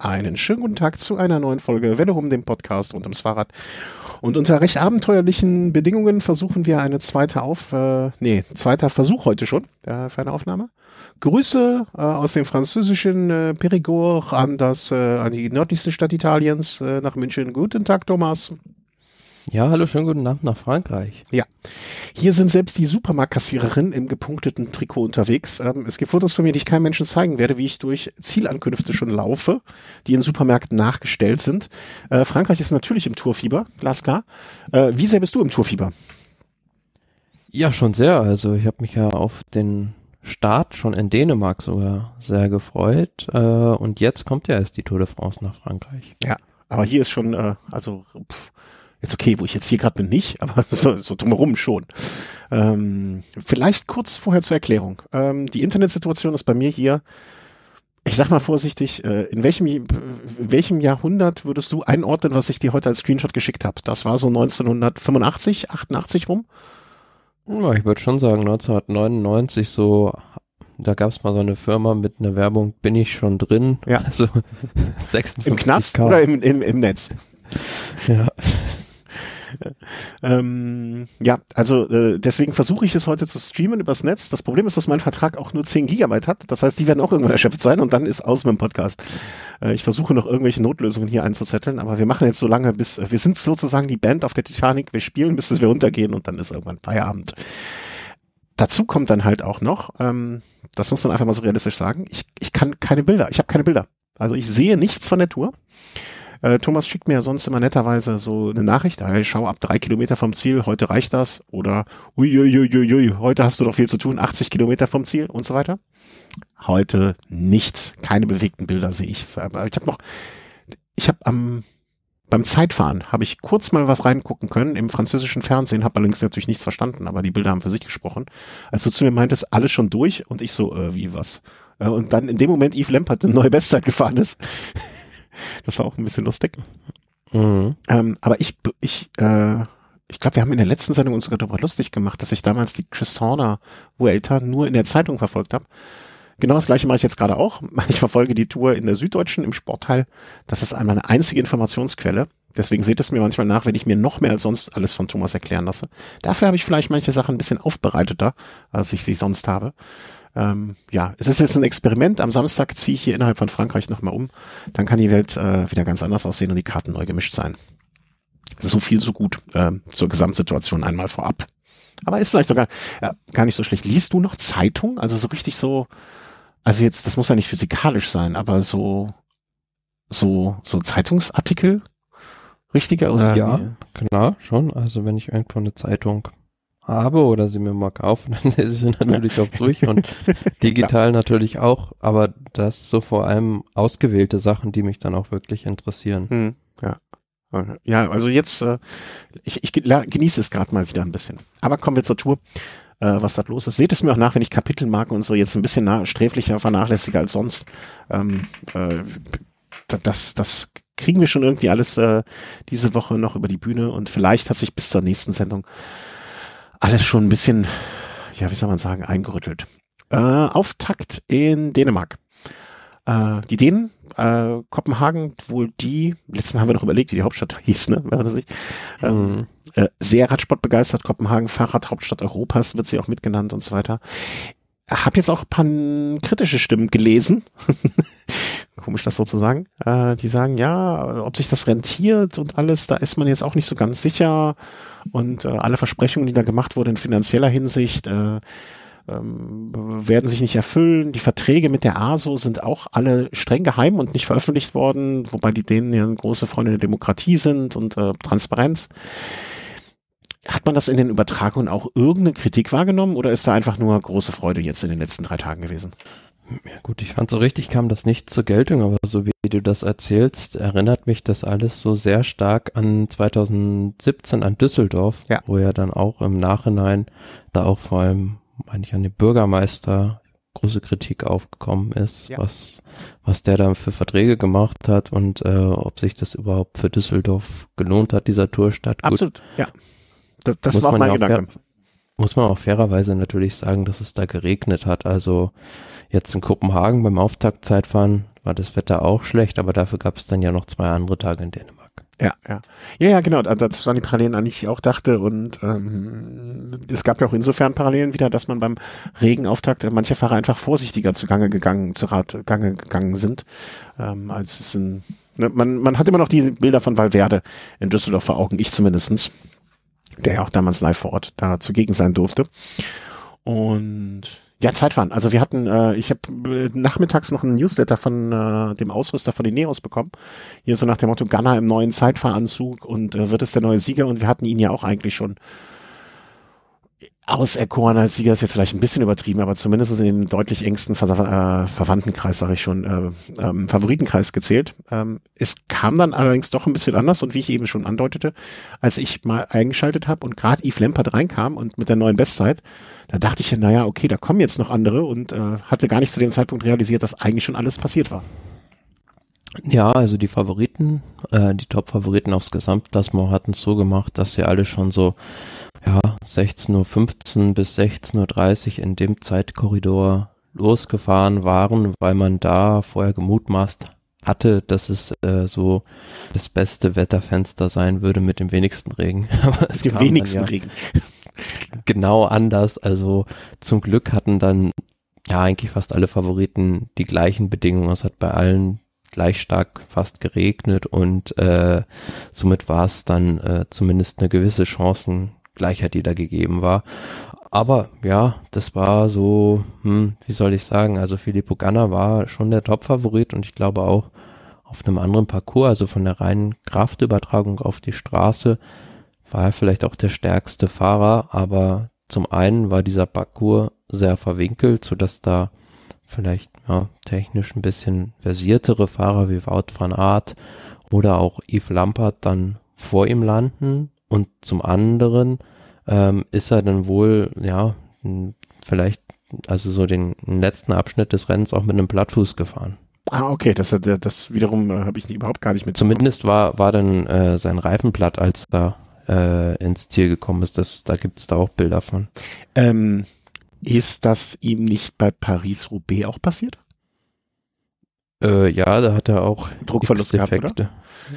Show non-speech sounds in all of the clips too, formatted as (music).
Einen schönen guten Tag zu einer neuen Folge Welle um den Podcast rund ums Fahrrad. Und unter recht abenteuerlichen Bedingungen versuchen wir eine zweite Auf, äh, nee, zweiter Versuch heute schon äh, für eine Aufnahme. Grüße äh, aus dem französischen äh, Périgord an das, äh, an die nördlichste Stadt Italiens, äh, nach München. Guten Tag, Thomas. Ja, hallo, schönen guten Abend nach Frankreich. Ja, hier sind selbst die Supermarktkassiererinnen im gepunkteten Trikot unterwegs. Ähm, es gibt Fotos von mir, die ich keinem Menschen zeigen werde, wie ich durch Zielankünfte schon laufe, die in Supermärkten nachgestellt sind. Äh, Frankreich ist natürlich im Tourfieber, glasklar. Äh, wie sehr bist du im Tourfieber? Ja, schon sehr. Also ich habe mich ja auf den Start schon in Dänemark sogar sehr gefreut. Äh, und jetzt kommt ja erst die Tour de France nach Frankreich. Ja, aber hier ist schon, äh, also pff, Jetzt okay, wo ich jetzt hier gerade bin, nicht, aber (laughs) so, so drumherum schon. Ähm, vielleicht kurz vorher zur Erklärung. Ähm, die Internetsituation ist bei mir hier, ich sag mal vorsichtig, äh, in welchem, in welchem Jahrhundert würdest du einordnen, was ich dir heute als Screenshot geschickt habe? Das war so 1985, 88 rum? Ja, ich würde schon sagen 1999 so da gab es mal so eine Firma mit einer Werbung, bin ich schon drin. Ja. (laughs) Also (laughs) 56 Im Knast oder im, im, im Netz? Ja. (laughs) ähm, ja, also äh, deswegen versuche ich es heute zu streamen übers Netz. Das Problem ist, dass mein Vertrag auch nur 10 Gigabyte hat. Das heißt, die werden auch irgendwann erschöpft sein und dann ist aus mit dem Podcast. Äh, ich versuche noch irgendwelche Notlösungen hier einzuzetteln, aber wir machen jetzt so lange, bis äh, wir sind sozusagen die Band auf der Titanic. Wir spielen, bis wir untergehen und dann ist irgendwann Feierabend. Dazu kommt dann halt auch noch, ähm, das muss man einfach mal so realistisch sagen, ich, ich kann keine Bilder, ich habe keine Bilder. Also ich sehe nichts von der Tour. Äh, Thomas schickt mir ja sonst immer netterweise so eine Nachricht, hey, schau ab drei Kilometer vom Ziel, heute reicht das oder uiuiuiui, heute hast du doch viel zu tun, 80 Kilometer vom Ziel und so weiter. Heute nichts, keine bewegten Bilder sehe ich. Ich habe noch, ich habe am beim Zeitfahren habe ich kurz mal was reingucken können im französischen Fernsehen, habe allerdings natürlich nichts verstanden, aber die Bilder haben für sich gesprochen. Als du zu mir meintest, alles schon durch und ich so, äh, wie was? Äh, und dann in dem Moment Yves Lampert eine neue Bestzeit gefahren ist, das war auch ein bisschen lustig. Mhm. Ähm, aber ich, ich, äh, ich glaube, wir haben in der letzten Sendung uns sogar darüber lustig gemacht, dass ich damals die Chris Horner Vuelta nur in der Zeitung verfolgt habe. Genau das gleiche mache ich jetzt gerade auch. (laughs) Ich verfolge die Tour in der Süddeutschen im Sportteil. Das ist einmal eine einzige Informationsquelle. Deswegen seht es mir manchmal nach, wenn ich mir noch mehr als sonst alles von Thomas erklären lasse. Dafür habe ich vielleicht manche Sachen ein bisschen aufbereiteter, als ich sie sonst habe. Ähm, ja, es ist jetzt ein Experiment. Am Samstag ziehe ich hier innerhalb von Frankreich nochmal um. Dann kann die Welt äh, wieder ganz anders aussehen und die Karten neu gemischt sein. So viel, so gut äh, zur Gesamtsituation einmal vorab. Aber ist vielleicht sogar ja, gar nicht so schlecht. Liest du noch Zeitung? Also so richtig so, also jetzt, das muss ja nicht physikalisch sein, aber so, so, so Zeitungsartikel? Richtiger oder? Ja, klar, schon. Also wenn ich irgendwo eine Zeitung habe oder sie mir mal kaufen, (laughs) dann lese ich sie natürlich auch durch und (laughs) digital natürlich auch, aber das so vor allem ausgewählte Sachen, die mich dann auch wirklich interessieren. Hm, ja. Ja, also jetzt, äh, ich, ich genieße es gerade mal wieder ein bisschen. Aber kommen wir zur Tour, äh, was da los ist. Seht es mir auch nach, wenn ich Kapitelmarken und so jetzt ein bisschen nah, sträflicher vernachlässige als sonst. Ähm, äh, das, das kriegen wir schon irgendwie alles äh, diese Woche noch über die Bühne und vielleicht hat sich bis zur nächsten Sendung alles schon ein bisschen, ja, wie soll man sagen, eingerüttelt. Äh, Auftakt in Dänemark. Äh, die Dänen, äh, Kopenhagen, wohl die, letztes Mal haben wir noch überlegt, wie die Hauptstadt hieß, ne? Wenn man sich, ähm, mhm. äh, sehr Radsport begeistert, Kopenhagen, Fahrradhauptstadt Europas wird sie auch mitgenannt und so weiter. Hab jetzt auch paar kritische Stimmen gelesen. (laughs) Komisch, das so zu sagen. Äh, die sagen, ja, ob sich das rentiert und alles, da ist man jetzt auch nicht so ganz sicher. Und äh, alle Versprechungen, die da gemacht wurden in finanzieller Hinsicht, äh, ähm, werden sich nicht erfüllen. Die Verträge mit der ASO sind auch alle streng geheim und nicht veröffentlicht worden, wobei die denen ja große Freunde der Demokratie sind und äh, Transparenz. Hat man das in den Übertragungen auch irgendeine Kritik wahrgenommen oder ist da einfach nur große Freude jetzt in den letzten drei Tagen gewesen? Ja gut, ich fand so richtig kam das nicht zur Geltung, aber so wie du das erzählst, erinnert mich das alles so sehr stark an 2017 an Düsseldorf, ja. wo ja dann auch im Nachhinein da auch vor allem, meine ich, an den Bürgermeister große Kritik aufgekommen ist, ja. was, was der da für Verträge gemacht hat und äh, ob sich das überhaupt für Düsseldorf gelohnt hat, dieser Tourstadt. Absolut, ja. Das, das war auch mein Gedanke. Muss man auch fairerweise natürlich sagen, dass es da geregnet hat. Also jetzt in Kopenhagen beim Auftaktzeitfahren war das Wetter auch schlecht, aber dafür gab es dann ja noch zwei andere Tage in Dänemark. Ja, ja. Ja, ja, genau. Das waren die Parallelen, an die ich auch dachte. Und ähm, es gab ja auch insofern Parallelen wieder, dass man beim Regenauftakt manche Fahrer einfach vorsichtiger zu Gange gegangen, zu Gange gegangen sind, ähm, als es in ne, man, man hat immer noch diese Bilder von Valverde in Düsseldorf vor Augen, ich zumindestens, der ja auch damals live vor Ort da zugegen sein durfte. Und ja, Zeitfahren. Also wir hatten, äh, ich habe äh, nachmittags noch einen Newsletter von äh, dem Ausrüster von den Neos bekommen. Hier so nach dem Motto Gunner im neuen Zeitfahranzug und äh, wird es der neue Sieger und wir hatten ihn ja auch eigentlich schon auserkoren als Sieger ist jetzt vielleicht ein bisschen übertrieben, aber zumindest in den deutlich engsten Ver äh, Verwandtenkreis, sage ich schon, äh, ähm, Favoritenkreis gezählt. Ähm, es kam dann allerdings doch ein bisschen anders und wie ich eben schon andeutete, als ich mal eingeschaltet habe und gerade Yves Lampert reinkam und mit der neuen Bestzeit, da dachte ich ja, naja, okay, da kommen jetzt noch andere und äh, hatte gar nicht zu dem Zeitpunkt realisiert, dass eigentlich schon alles passiert war. Ja, also die Favoriten, äh, die Top-Favoriten aufs Gesamtklassement hatten es so gemacht, dass sie alle schon so ja, 16.15 Uhr bis 16.30 Uhr in dem Zeitkorridor losgefahren waren, weil man da vorher gemutmaßt hatte, dass es äh, so das beste Wetterfenster sein würde mit dem wenigsten Regen. (laughs) Aber es dem wenigsten ja, Regen genau anders. Also zum Glück hatten dann ja eigentlich fast alle Favoriten die gleichen Bedingungen. Es hat bei allen gleich stark fast geregnet und äh, somit war es dann äh, zumindest eine gewisse Chancengleichheit, die da gegeben war. Aber ja, das war so, hm, wie soll ich sagen, also Filippo Ganna war schon der Top-Favorit und ich glaube auch auf einem anderen Parcours, also von der reinen Kraftübertragung auf die Straße, war er vielleicht auch der stärkste Fahrer, aber zum einen war dieser Parcours sehr verwinkelt, so dass da vielleicht ja, technisch ein bisschen versiertere Fahrer wie Wout van Aert oder auch Yves Lampert dann vor ihm landen und zum anderen ähm, ist er dann wohl ja vielleicht also so den letzten Abschnitt des Rennens auch mit einem Plattfuß gefahren. Ah, okay, das, das wiederum äh, habe ich überhaupt gar nicht mit. Zumindest war, war dann äh, sein Reifen platt, als er äh, ins Ziel gekommen ist. Das, da gibt es da auch Bilder von. Ähm, ist das ihm nicht bei Paris-Roubaix auch passiert? Äh, ja, da hat er auch Druckverlust gehabt, oder?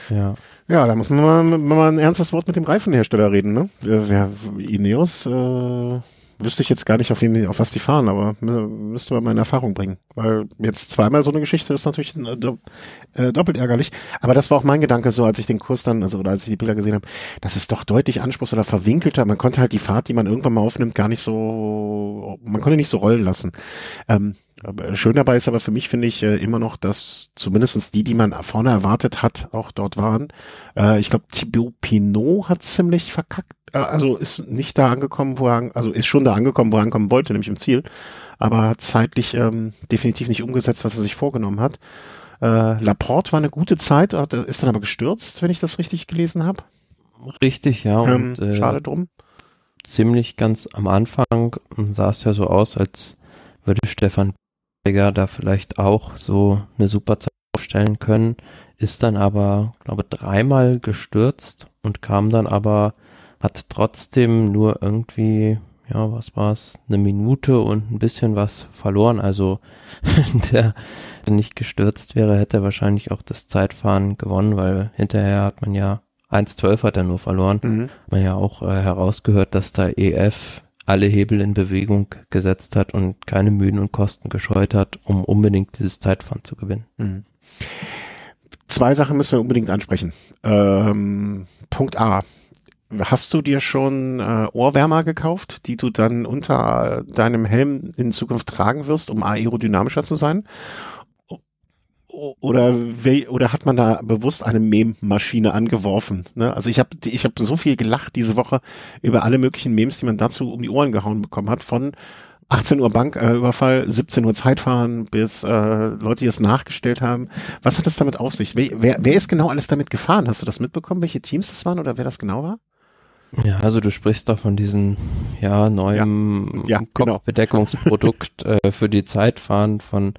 Ja. Ja, da muss man mal, mal ein ernstes Wort mit dem Reifenhersteller reden, ne? Wer, Ineos äh, wüsste ich jetzt gar nicht, auf, wen, auf was die fahren, aber müsste man mal in Erfahrung bringen. Weil jetzt zweimal so eine Geschichte ist natürlich äh, doppelt ärgerlich. Aber das war auch mein Gedanke so, als ich den Kurs dann, also oder als ich die Bilder gesehen habe, das ist doch deutlich anspruchs- oder verwinkelter. Man konnte halt die Fahrt, die man irgendwann mal aufnimmt, gar nicht so, man konnte nicht so rollen lassen. Ähm, schön dabei ist aber für mich, finde ich, äh, immer noch, dass zumindestens die, die man vorne erwartet hat, auch dort waren. Äh, ich glaube, Thibaut Pinot hat ziemlich verkackt äh, also ist nicht da angekommen, wo er, also ist schon da angekommen, wo er ankommen wollte, nämlich im Ziel, aber hat zeitlich ähm, definitiv nicht umgesetzt, was er sich vorgenommen hat. Äh, Laporte war eine gute Zeit, ist dann aber gestürzt, wenn ich das richtig gelesen habe. Richtig, ja. Und, ähm, schade drum. Ziemlich ganz am Anfang sah es ja so aus, als würde Stefan Berger da vielleicht auch so eine super Zeit aufstellen können, ist dann aber, glaube dreimal gestürzt und kam dann aber hat trotzdem nur irgendwie, ja, was war's, eine Minute und ein bisschen was verloren. Also (laughs) der nicht gestürzt wäre, hätte er wahrscheinlich auch das Zeitfahren gewonnen, weil hinterher hat man ja 1,12 hat er nur verloren. Mhm. Man ja auch äh, herausgehört, dass da EF alle Hebel in Bewegung gesetzt hat und keine Mühen und Kosten gescheut hat, um unbedingt dieses Zeitfahren zu gewinnen. Mhm. Zwei Sachen müssen wir unbedingt ansprechen. Ähm, Punkt A. Hast du dir schon äh, Ohrwärmer gekauft, die du dann unter deinem Helm in Zukunft tragen wirst, um aerodynamischer zu sein? Oder oder hat man da bewusst eine Mem-Maschine angeworfen? Ne? Also ich habe ich hab so viel gelacht diese Woche über alle möglichen Memes, die man dazu um die Ohren gehauen bekommen hat, von 18 Uhr Banküberfall, äh, 17 Uhr Zeitfahren, bis äh, Leute, die es nachgestellt haben. Was hat es damit auf sich? Wer, wer ist genau alles damit gefahren? Hast du das mitbekommen, welche Teams das waren oder wer das genau war? Ja, also du sprichst da von diesem ja neuen ja, ja, genau. Kopfbedeckungsprodukt genau. (laughs) äh, für die Zeitfahren von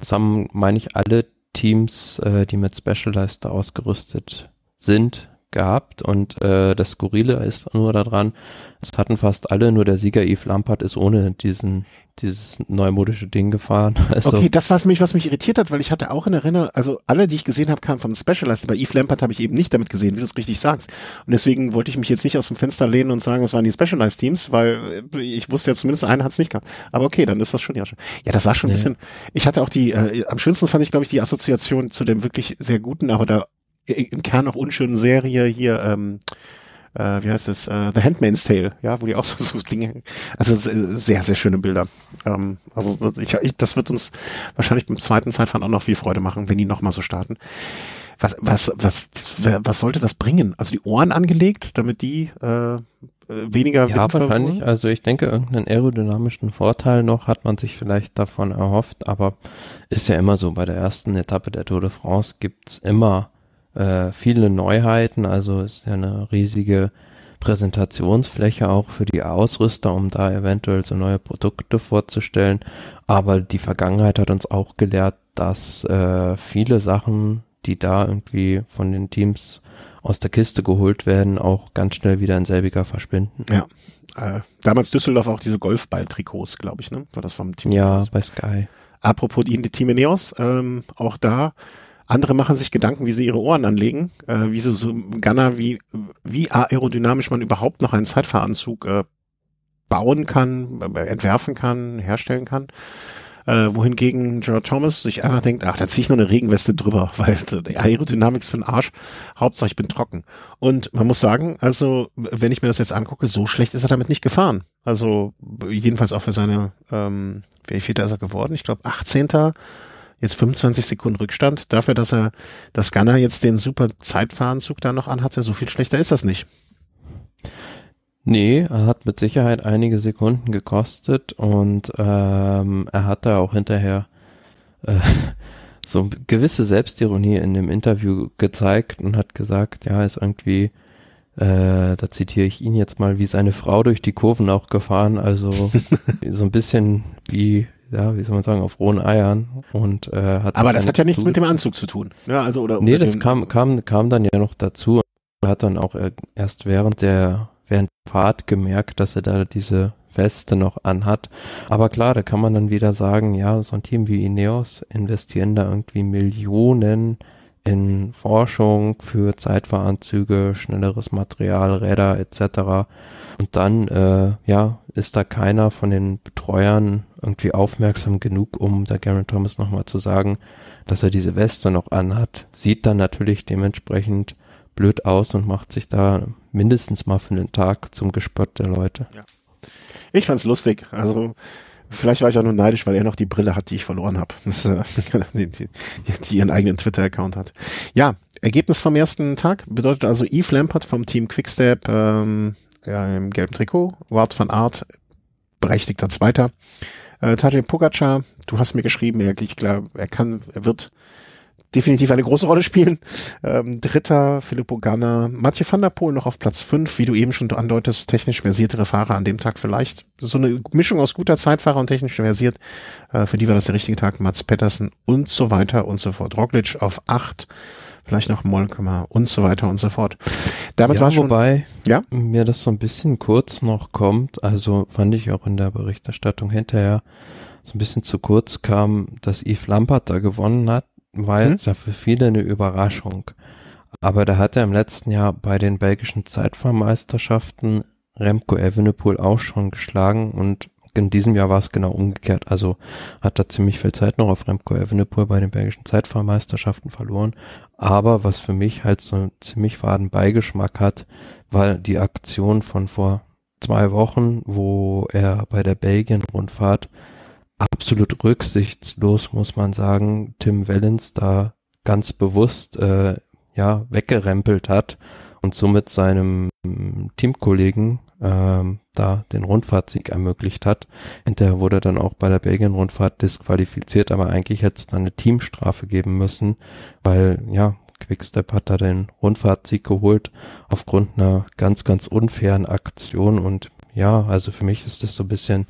zusammen meine ich alle Teams, äh, die mit Specialized ausgerüstet sind, gehabt und äh, das Skurrile ist nur daran, es hatten fast alle, nur der Sieger Yves Lampard ist ohne diesen dieses neumodische Ding gefahren. (laughs) Also okay, das war mich, was mich irritiert hat, weil ich hatte auch in Erinnerung, also alle, die ich gesehen habe, kamen vom Specialized, aber Yves Lampard habe ich eben nicht damit gesehen, wie du es richtig sagst. Und deswegen wollte ich mich jetzt nicht aus dem Fenster lehnen und sagen, es waren die Specialized Teams, weil ich wusste ja zumindest einer hat es nicht gehabt. Aber okay, dann ist das schon ja schon. Ja, das sah schon ein bisschen. Ich hatte auch die, äh, am schönsten fand ich, glaube ich, die Assoziation zu dem wirklich sehr guten, aber da im Kern auch unschönen Serie hier, ähm, äh, wie heißt es, äh, The Handmaid's Tale, ja, wo die auch (laughs) so, so Dinge, also sehr, sehr schöne Bilder. Ähm, also ich, ich, das wird uns wahrscheinlich beim zweiten Zeitfahren auch noch viel Freude machen, wenn die nochmal so starten. Was, was, was, was sollte das bringen? Also die Ohren angelegt, damit die äh, weniger Ja, wahrscheinlich. Also ich denke, irgendeinen aerodynamischen Vorteil noch hat man sich vielleicht davon erhofft, aber ist ja immer so, bei der ersten Etappe der Tour de France gibt's immer äh, viele Neuheiten, also ist ja eine riesige Präsentationsfläche auch für die Ausrüster, um da eventuell so neue Produkte vorzustellen. Aber die Vergangenheit hat uns auch gelehrt, dass äh, viele Sachen, die da irgendwie von den Teams aus der Kiste geholt werden, auch ganz schnell wieder in selbiger verschwinden. Ja. Äh, damals Düsseldorf auch diese Golfball-Trikots, glaube ich, ne? War das vom Team? Ja, bei Sky. Apropos die Team Ineos, ähm, auch da andere machen sich Gedanken, wie sie ihre Ohren anlegen, äh, wie so, so Gunner, wie, wie aerodynamisch man überhaupt noch einen Zeitfahranzug äh, bauen kann, äh, entwerfen kann, herstellen kann. Äh, wohingegen Gerard Thomas sich einfach denkt, ach, da ziehe ich noch eine Regenweste drüber, (laughs) weil die Aerodynamik ist für den Arsch. Hauptsache ich bin trocken. Und man muss sagen, also wenn ich mir das jetzt angucke, so schlecht ist er damit nicht gefahren. Also jedenfalls auch für seine, ähm, wie viel ist er geworden? Ich glaube 18 jetzt 25 Sekunden Rückstand. Dafür, dass er, dass Gunner jetzt den super Zeitfahranzug da noch anhatte, so viel schlechter ist das nicht. Nee, er hat mit Sicherheit einige Sekunden gekostet und ähm, er hat da auch hinterher äh, (laughs) so gewisse Selbstironie in dem Interview gezeigt und hat gesagt, ja, ist irgendwie, äh, da zitiere ich ihn jetzt mal, wie seine Frau durch die Kurven auch gefahren, also (laughs) so ein bisschen wie ja, wie soll man sagen, auf rohen Eiern und äh, hat Aber das hat ja nichts mit dem Anzug zu tun. Ja, also oder Nee, das kam kam kam dann ja noch dazu und hat dann auch erst während der während der Fahrt gemerkt, dass er da diese Weste noch anhat. Aber klar, da kann man dann wieder sagen, ja, so ein Team wie Ineos investieren da irgendwie Millionen in Forschung für Zeitfahranzüge, schnelleres Material, Räder etc. Und dann, äh, ja, ist da keiner von den Betreuern irgendwie aufmerksam genug, um da Garen Thomas nochmal zu sagen, dass er diese Weste noch anhat. Sieht dann natürlich dementsprechend blöd aus und macht sich da mindestens mal für den Tag zum Gespött der Leute. Ja. Ich fand's lustig. Also vielleicht war ich auch nur neidisch, weil er noch die Brille hat, die ich verloren habe. (laughs) Äh, (laughs) die, die, die ihren eigenen Twitter-Account hat. Ja, Ergebnis vom ersten Tag bedeutet also Eve Lampert vom Team Quickstep ähm, ja, im gelben Trikot, Wart van Art berechtigter Zweiter. Äh, Tadej Pogacar, du hast mir geschrieben, er, ich glaube, er kann, er wird definitiv eine große Rolle spielen. Ähm, Dritter, Filippo Ganna, Mathieu van der Poel noch auf Platz fünf, wie du eben schon andeutest, technisch versiertere Fahrer an dem Tag vielleicht. So eine Mischung aus guter Zeitfahrer und technisch versiert. Äh, für die war das der richtige Tag. Mats Pettersen und so weiter und so fort. Roglic auf acht vielleicht noch Molkemer und so weiter und so fort. Damit ja, war schon, wobei ja? mir das so ein bisschen kurz noch kommt, also fand ich auch in der Berichterstattung hinterher so ein bisschen zu kurz kam, dass Yves Lampert da gewonnen hat, war hm? jetzt ja für viele eine Überraschung. Aber da hat er im letzten Jahr bei den belgischen Zeitfahrmeisterschaften Remco Evenepoel auch schon geschlagen und in diesem Jahr war es genau umgekehrt. Also hat er ziemlich viel Zeit noch auf Remco Evenepoel bei den belgischen Zeitfahrmeisterschaften verloren. Aber was für mich halt so einen ziemlich faden Beigeschmack hat, war die Aktion von vor zwei Wochen, wo er bei der Belgien-Rundfahrt absolut rücksichtslos, muss man sagen, Tim Wellens da ganz bewusst äh, ja weggerempelt hat und somit seinem Teamkollegen ähm, da den Rundfahrtsieg ermöglicht hat. Hinterher wurde dann auch bei der Belgien-Rundfahrt disqualifiziert, aber eigentlich hätte es dann eine Teamstrafe geben müssen, weil ja, Quickstep hat da den Rundfahrtsieg geholt aufgrund einer ganz, ganz unfairen Aktion und ja, also für mich ist das so ein bisschen,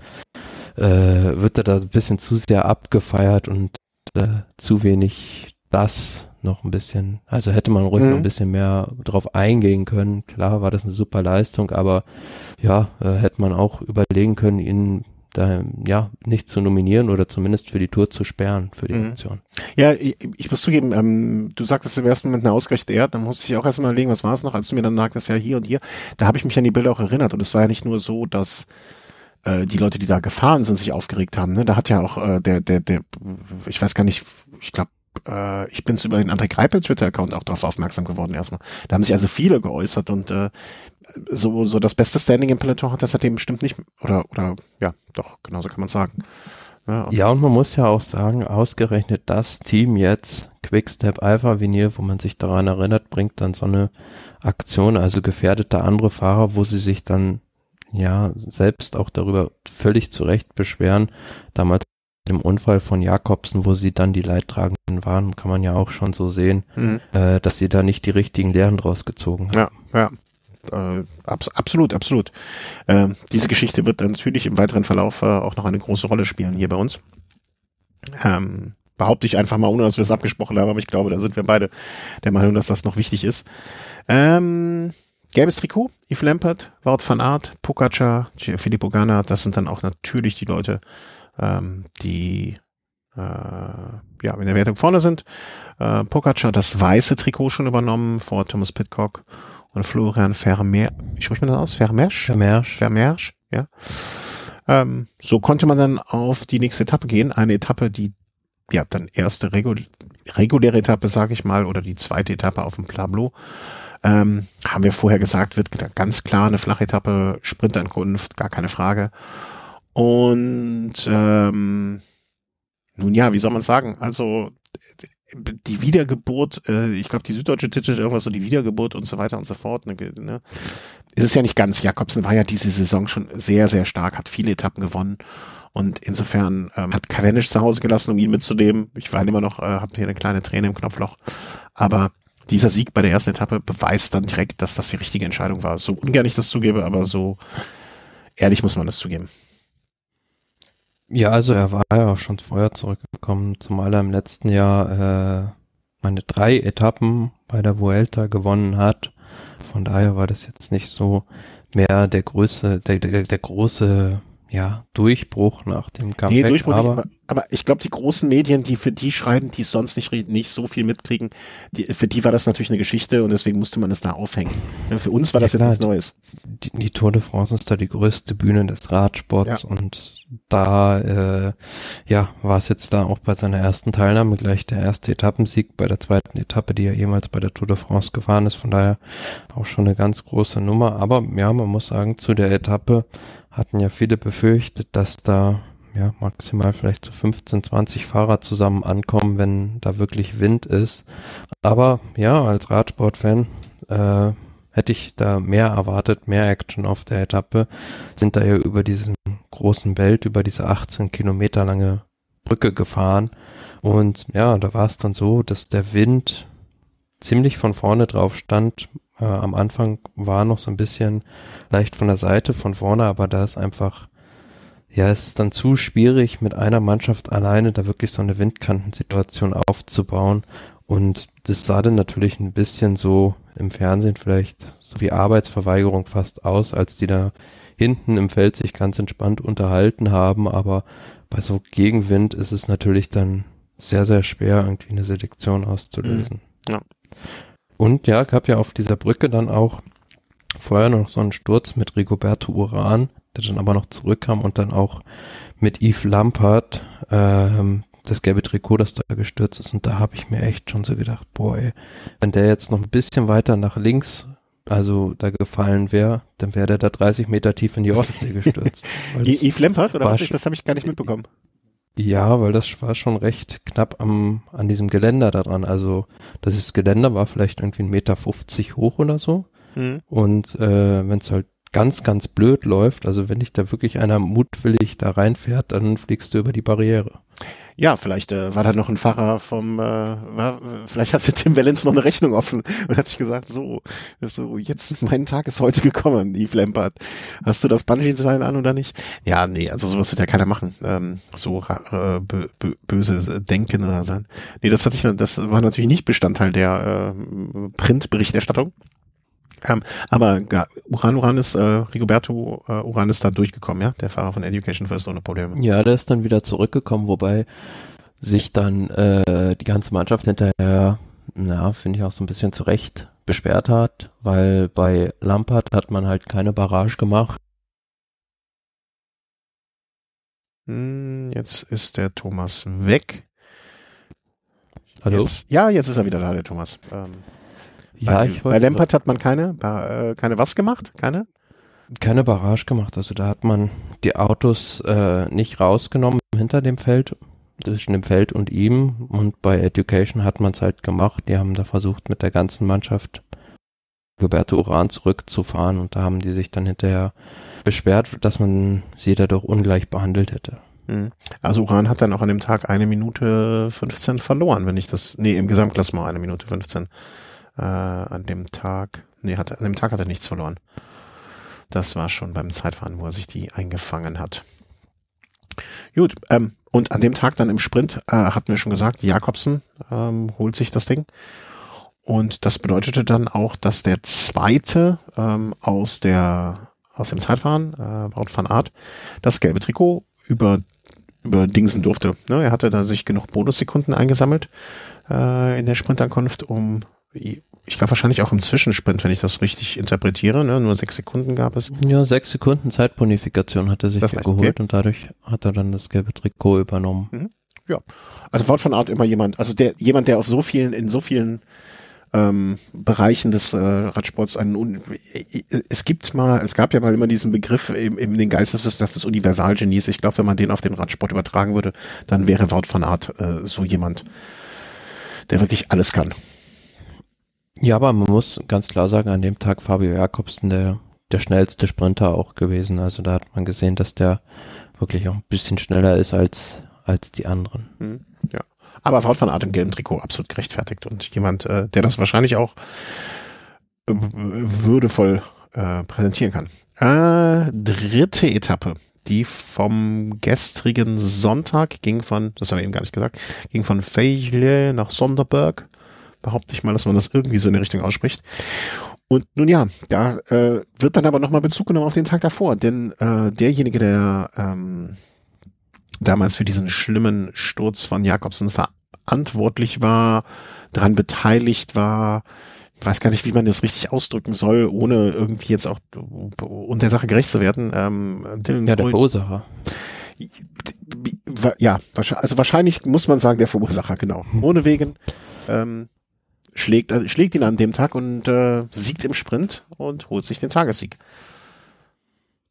äh, wird da ein bisschen zu sehr abgefeiert und äh, zu wenig das noch ein bisschen, also hätte man ruhig mhm. noch ein bisschen mehr drauf eingehen können. Klar war das eine super Leistung, aber ja, äh, hätte man auch überlegen können, ihn da, ja, nicht zu nominieren oder zumindest für die Tour zu sperren für die mhm. Aktion. Ja, ich, ich muss zugeben, ähm, du sagtest im ersten Moment eine ausgerechnet er, dann musste ich auch erstmal überlegen, was war es noch, als du mir dann sagtest, ja hier und hier, da habe ich mich an die Bilder auch erinnert und es war ja nicht nur so, dass äh, die Leute, die da gefahren sind, sich aufgeregt haben. Ne? Da hat ja auch äh, der, der, der, ich weiß gar nicht, ich glaube, äh, ich bin über den André Greipel Twitter-Account auch darauf aufmerksam geworden erstmal. Da haben sich also viele geäußert und äh, so, so das beste Standing im Peloton hat das seitdem bestimmt nicht, oder, oder ja, doch, genauso kann man sagen. Ja und, ja, und man muss ja auch sagen, ausgerechnet das Team jetzt, Quickstep Alpha Vinyl, wo man sich daran erinnert, bringt dann so eine Aktion, also gefährdete andere Fahrer, wo sie sich dann ja selbst auch darüber völlig zu Recht beschweren. Damals im Unfall von Jakobsen, wo sie dann die Leidtragenden waren, kann man ja auch schon so sehen, mhm. äh, dass sie da nicht die richtigen Lehren draus gezogen haben. Ja, ja. Äh, abs absolut, absolut. Äh, diese Geschichte wird natürlich im weiteren Verlauf äh, auch noch eine große Rolle spielen hier bei uns. Ähm, behaupte ich einfach mal, ohne dass wir es abgesprochen haben, aber ich glaube, da sind wir beide der Meinung, dass das noch wichtig ist. Ähm, gelbes Trikot, Yves Lampert, Wout van Aert, Pogacar, Filippo Ganna, das sind dann auch natürlich die Leute, ähm, die äh, ja in der Wertung vorne sind. Äh, Pogacar das weiße Trikot schon übernommen vor Thomas Pitcock und Florian Vermeer. Wie spricht man das aus? Vermersch? Vermersch. Vermersch, ja. Ähm, so konnte man dann auf die nächste Etappe gehen. Eine Etappe, die ja dann erste Regul reguläre Etappe, sage ich mal, oder die zweite Etappe auf dem Plablo. Ähm, haben wir vorher gesagt, wird ganz klar eine Flachetappe, Sprintankunft, gar keine Frage. Und ähm, nun ja, wie soll man sagen? Also die Wiedergeburt, äh, ich glaube, die Süddeutsche titelt irgendwas so die Wiedergeburt und so weiter und so fort. Ne, ne? Es ist ja nicht ganz. Jakobsen war ja diese Saison schon sehr, sehr stark, hat viele Etappen gewonnen. Und insofern ähm, hat Cavendish zu Hause gelassen, um ihn mitzunehmen. Ich war immer noch, äh, habe hier eine kleine Träne im Knopfloch. Aber dieser Sieg bei der ersten Etappe beweist dann direkt, dass das die richtige Entscheidung war. So ungern ich das zugebe, aber so ehrlich muss man das zugeben. Ja, also er war ja auch schon vorher zurückgekommen, zumal er im letzten Jahr äh, meine drei Etappen bei der Vuelta gewonnen hat. Von daher war das jetzt nicht so mehr der größte, der, der, der große ja, Durchbruch nach dem Comeback. Nee, Durchbruch aber, nicht, aber ich glaube, die großen Medien, die für die schreiben, die sonst nicht, nicht so viel mitkriegen, die, für die war das natürlich eine Geschichte und deswegen musste man es da aufhängen. Für uns war das ja, jetzt nichts Neues. Die, die, Tour de France ist da die größte Bühne des Radsports ja. und da äh, ja war es jetzt da auch bei seiner ersten Teilnahme gleich der erste Etappensieg bei der zweiten Etappe, die er jemals bei der Tour de France gefahren ist. Von daher auch schon eine ganz große Nummer. Aber ja, man muss sagen, zu der Etappe hatten ja viele befürchtet, dass da ja maximal vielleicht so 15, 20 Fahrer zusammen ankommen, wenn da wirklich Wind ist. Aber ja, als Radsportfan äh, hätte ich da mehr erwartet, mehr Action auf der Etappe. Sind da ja über diesen großen Belt, über diese 18 Kilometer lange Brücke gefahren. Und ja, da war es dann so, dass der Wind ziemlich von vorne drauf stand. Äh, am Anfang war noch so ein bisschen leicht von der Seite, von vorne, aber da ist einfach, ja, es ist dann zu schwierig, mit einer Mannschaft alleine da wirklich so eine Windkantensituation aufzubauen. Und das sah dann natürlich ein bisschen so im Fernsehen vielleicht so wie Arbeitsverweigerung fast aus, als die da hinten im Feld sich ganz entspannt unterhalten haben. Aber bei so Gegenwind ist es natürlich dann sehr, sehr schwer, irgendwie eine Selektion auszulösen. Ja. Und ja, gab ja auf dieser Brücke dann auch vorher noch so einen Sturz mit Rigoberto Uran, der dann aber noch zurückkam und dann auch mit Yves Lampard, ähm, das gelbe Trikot, das da gestürzt ist. Und da habe ich mir echt schon so gedacht, boah, ey, wenn der jetzt noch ein bisschen weiter nach links, also da gefallen wäre, dann wäre der da 30 Meter tief in die Ostsee gestürzt. (laughs) Yves Lampard oder was? Das habe ich gar nicht mitbekommen. Ja, weil das war schon recht knapp am, an diesem Geländer da dran. Also das ist Geländer war vielleicht irgendwie ein Meter 50 hoch oder so. Mhm. Und äh, wenn es halt ganz, ganz blöd läuft, also wenn dich da wirklich einer mutwillig da reinfährt, dann fliegst du über die Barriere. Ja, vielleicht äh, war da noch ein Fahrer vom, äh, war, vielleicht hatte Tim Wellens noch eine Rechnung offen und hat sich gesagt, so, so jetzt mein Tag ist heute gekommen, Eve Lampert. Hast du das Bungee-Seil an oder nicht? Ja, nee, also sowas wird ja keiner machen. Ähm, so äh, bö böse Denken oder sein. Nee, das hat sich, das war natürlich nicht Bestandteil der äh, Printberichterstattung. Ähm, aber ja, Uran Uran ist, äh, Rigoberto äh, Uran ist da durchgekommen, ja, der Fahrer von Education First ohne Probleme. Ja, der ist dann wieder zurückgekommen, wobei sich dann äh, die ganze Mannschaft hinterher, na, finde ich auch so ein bisschen zurecht beschwert hat, weil bei Lampard hat man halt keine Barrage gemacht. Hm, jetzt ist der Thomas weg. Hallo? Jetzt, ja, jetzt ist er wieder da, der Thomas. Ähm, ja, bei, ich bei wollte Lampert hat man keine, äh, keine was gemacht? Keine? keine Barrage gemacht. Also da hat man die Autos äh, nicht rausgenommen hinter dem Feld, zwischen dem Feld und ihm. Und bei Education hat man es halt gemacht. Die haben da versucht, mit der ganzen Mannschaft Roberto Uran zurückzufahren. Und da haben die sich dann hinterher beschwert, dass man sie dadurch ungleich behandelt hätte. Mhm. Also Uran hat dann auch an dem Tag eine Minute 15 verloren, wenn ich das, nee, im Gesamtklassement eine Minute 15 äh, an dem Tag, nee, hat, an dem Tag hat er nichts verloren. Das war schon beim Zeitfahren, wo er sich die eingefangen hat. Gut, ähm, und an dem Tag dann im Sprint äh, hatten wir schon gesagt, Jakobsen ähm, holt sich das Ding. Und das bedeutete dann auch, dass der zweite ähm, aus der aus dem Zeitfahren, äh, Wout van Art, das gelbe Trikot über über Dingsen durfte. Ne, er hatte da sich genug Bonussekunden eingesammelt äh, in der Sprintankunft, um ich glaube wahrscheinlich auch im Zwischensprint, wenn ich das richtig interpretiere, ne? nur sechs Sekunden gab es. Ja, sechs Sekunden Zeitbonifikation hat er sich Das heißt, geholt okay. und dadurch hat er dann das gelbe Trikot übernommen. Mhm. Ja. Also Wort von Art immer jemand, also der jemand, der auf so vielen, in so vielen ähm, Bereichen des äh, Radsports einen un es gibt mal, es gab ja mal immer diesen Begriff im, im den Geisteswissenschaft des Universalgenies. Ich glaube, wenn man den auf den Radsport übertragen würde, dann wäre Wout von Art äh, so jemand, der wirklich alles kann. Ja, aber man muss ganz klar sagen, an dem Tag Fabio Jakobsen der, der schnellste Sprinter auch gewesen. Also da hat man gesehen, dass der wirklich auch ein bisschen schneller ist als, als die anderen. Mhm. Ja. Aber Wout van Art im gelben Trikot absolut gerechtfertigt und jemand, äh, der das wahrscheinlich auch äh, würdevoll äh, präsentieren kann. Äh, dritte Etappe, die vom gestrigen Sonntag ging von, das haben wir eben gar nicht gesagt, ging von Feijle nach Sonderberg. Behaupte ich mal, dass man das irgendwie so in die Richtung ausspricht. Und nun ja, da äh, wird dann aber nochmal Bezug genommen auf den Tag davor, denn äh, derjenige, der ähm, damals für diesen schlimmen Sturz von Jakobsen verantwortlich war, daran beteiligt war, weiß gar nicht, wie man das richtig ausdrücken soll, ohne irgendwie jetzt auch und der Sache gerecht zu werden. Ähm, Dylan Ja, der Verursacher. ja, also wahrscheinlich muss man sagen, der Verursacher, genau. Ohne Wegen ähm, schlägt, äh, schlägt ihn an dem Tag und äh, siegt im Sprint und holt sich den Tagessieg.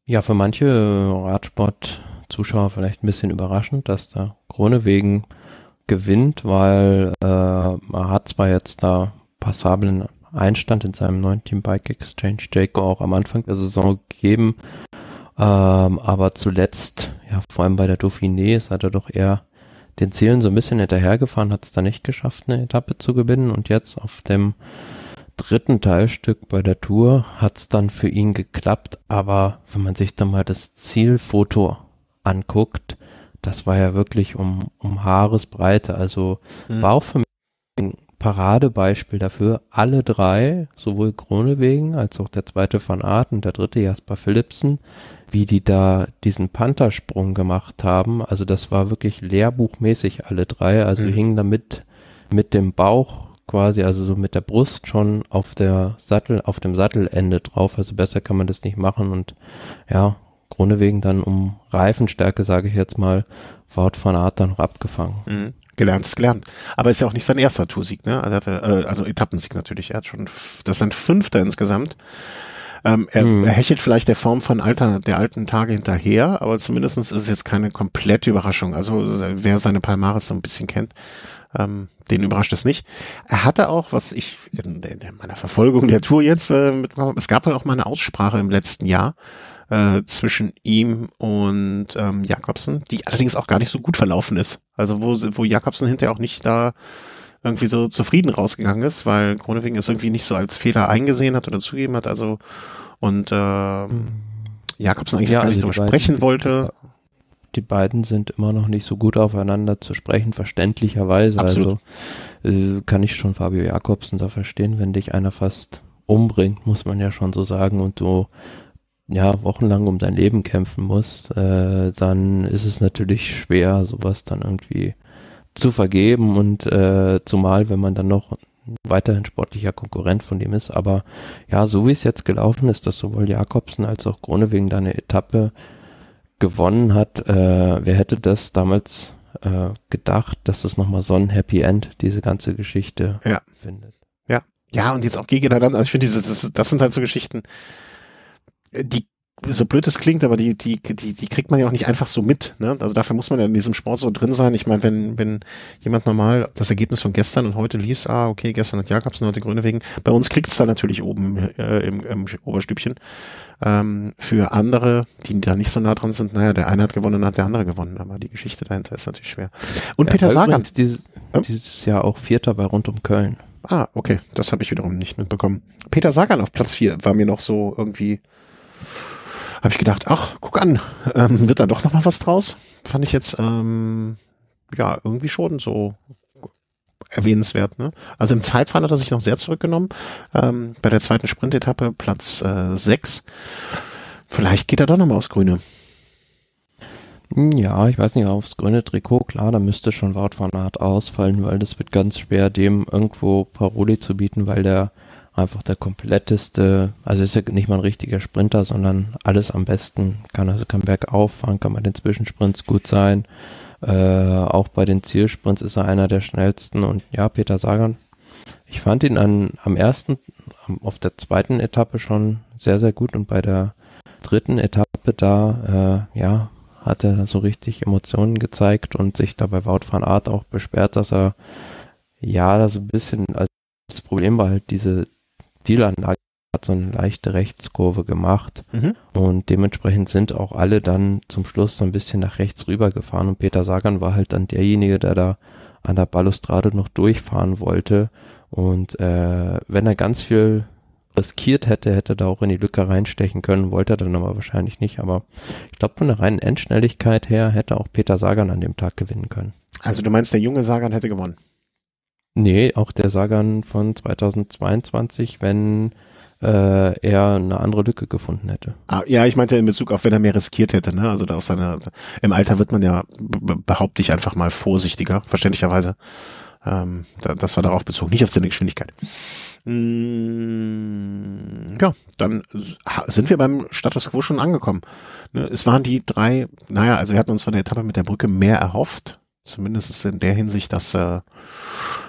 Ja, für manche Radsport-Zuschauer vielleicht ein bisschen überraschend, dass da Kronewegen gewinnt, weil äh, er hat zwar jetzt da passablen Einstand in seinem neuen Team Bike Exchange Jayco auch am Anfang der Saison gegeben, ähm, aber zuletzt, ja vor allem bei der Dauphiné, ist hat er doch eher den Zielen so ein bisschen hinterhergefahren, hat es da nicht geschafft, eine Etappe zu gewinnen. Und jetzt auf dem dritten Teilstück bei der Tour hat es dann für ihn geklappt, aber wenn man sich dann mal das Zielfoto anguckt, das war ja wirklich um, um Haaresbreite, also Mhm. war auch für Paradebeispiel dafür, alle drei, sowohl Kronewegen als auch der zweite Van Aert und der dritte Jasper Philipsen, wie die da diesen Panther-Sprung gemacht haben, also das war wirklich lehrbuchmäßig alle drei, also Mhm. hingen damit mit dem Bauch quasi, also so mit der Brust schon auf der Sattel, auf dem Sattelende drauf, also besser kann man das nicht machen und ja, Kronewegen dann um Reifenstärke, sage ich jetzt mal, Wout van Aert dann noch abgefangen. Mhm. Gelernt ist gelernt. Aber ist ja auch nicht sein erster Toursieg, ne? Also, hatte, äh, also Etappensieg natürlich. Er hat schon, das sind Fünfter insgesamt. Ähm, er, Mhm. er hechelt vielleicht der Form von alter, der alten Tage hinterher, aber zumindestens ist es jetzt keine komplette Überraschung. Also wer seine Palmares so ein bisschen kennt, ähm, den überrascht es nicht. Er hatte auch, was ich in, in meiner Verfolgung der Tour jetzt äh, mitbekommen habe, es gab halt auch mal eine Aussprache im letzten Jahr, äh, zwischen ihm und ähm, Jakobsen, die allerdings auch gar nicht so gut verlaufen ist. Also wo, wo Jakobsen hinterher auch nicht da irgendwie so zufrieden rausgegangen ist, weil Gronewing es irgendwie nicht so als Fehler eingesehen hat oder zugeben hat. Also und äh, Jakobsen eigentlich ja, gar nicht also drüber sprechen wollte. Die beiden sind immer noch nicht so gut aufeinander zu sprechen, verständlicherweise. Absolut. Also äh, kann ich schon Fabio Jakobsen da verstehen, wenn dich einer fast umbringt, muss man ja schon so sagen, und du ja wochenlang um dein Leben kämpfen musst, äh, dann ist es natürlich schwer, sowas dann irgendwie zu vergeben und äh, zumal, wenn man dann noch weiterhin sportlicher Konkurrent von dem ist. Aber ja, so wie es jetzt gelaufen ist, dass sowohl Jakobsen als auch Krone wegen deiner Etappe gewonnen hat, äh, wer hätte das damals äh, gedacht, dass es nochmal so ein Happy End, diese ganze Geschichte ja. findet. Ja, ja, und jetzt auch gegen dann, also ich finde, diese, das, das sind halt so Geschichten, die so blöd es klingt, aber die, die, die, die kriegt man ja auch nicht einfach so mit. Ne? Also dafür muss man ja in diesem Sport so drin sein. Ich meine, wenn, wenn jemand normal das Ergebnis von gestern und heute liest, ah, okay, gestern hat Jakobsen, heute Grüne wegen, bei uns klickt es da natürlich oben äh, im, im Oberstübchen. Ähm, für andere, die da nicht so nah dran sind, naja, der eine hat gewonnen, dann hat der andere gewonnen, aber die Geschichte dahinter ist natürlich schwer. Und ja, Peter Sagan. Dieses, äh? dieses Jahr auch Vierter bei Rund um Köln. Ah, okay, das habe ich wiederum nicht mitbekommen. Peter Sagan auf Platz vier war mir noch so irgendwie habe ich gedacht, ach, guck an, ähm, wird da doch noch mal was draus? Fand ich jetzt ähm, ja irgendwie schon so erwähnenswert. Ne? Also im Zeitfahren hat er sich noch sehr zurückgenommen. Ähm, bei der zweiten Sprintetappe Platz äh, 6. Vielleicht geht er doch noch mal aufs Grüne. Hm, ja, ich weiß nicht, aufs grüne Trikot, klar, da müsste schon Wout van Aert ausfallen, weil das wird ganz schwer, dem irgendwo Paroli zu bieten, weil der einfach der kompletteste, also ist ja nicht mal ein richtiger Sprinter, sondern alles am besten. Kann also kann bergauf fahren, kann bei den Zwischensprints gut sein. Äh, auch bei den Zielsprints ist er einer der schnellsten und ja, Peter Sagan. Ich fand ihn an, am ersten, auf der zweiten Etappe schon sehr, sehr gut und bei der dritten Etappe da, äh, ja, hat er so richtig Emotionen gezeigt und sich dabei Wout van Art auch besperrt, dass er ja, da so ein bisschen, also das Problem war halt diese Zielanlage hat so eine leichte Rechtskurve gemacht mhm. und dementsprechend sind auch alle dann zum Schluss so ein bisschen nach rechts rüber gefahren und Peter Sagan war halt dann derjenige, der da an der Balustrade noch durchfahren wollte und äh, wenn er ganz viel riskiert hätte, hätte er da auch in die Lücke reinstechen können, wollte er dann aber wahrscheinlich nicht, aber ich glaube von der reinen Endschnelligkeit her hätte auch Peter Sagan an dem Tag gewinnen können. Also du meinst, der junge Sagan hätte gewonnen? Nee, auch der Sagan von 2022, wenn äh, er eine andere Lücke gefunden hätte. Ah, ja, ich meinte in Bezug auf, wenn er mehr riskiert hätte, ne? Also da auf seiner, im Alter wird man ja, behaupte ich einfach mal vorsichtiger, verständlicherweise. Ähm, da, das war darauf bezogen, nicht auf seine Geschwindigkeit. Mm, ja, dann sind wir beim Status Quo schon angekommen. Ne? Es waren die drei, naja, also wir hatten uns von der Etappe mit der Brücke mehr erhofft. Zumindest in der Hinsicht, dass äh,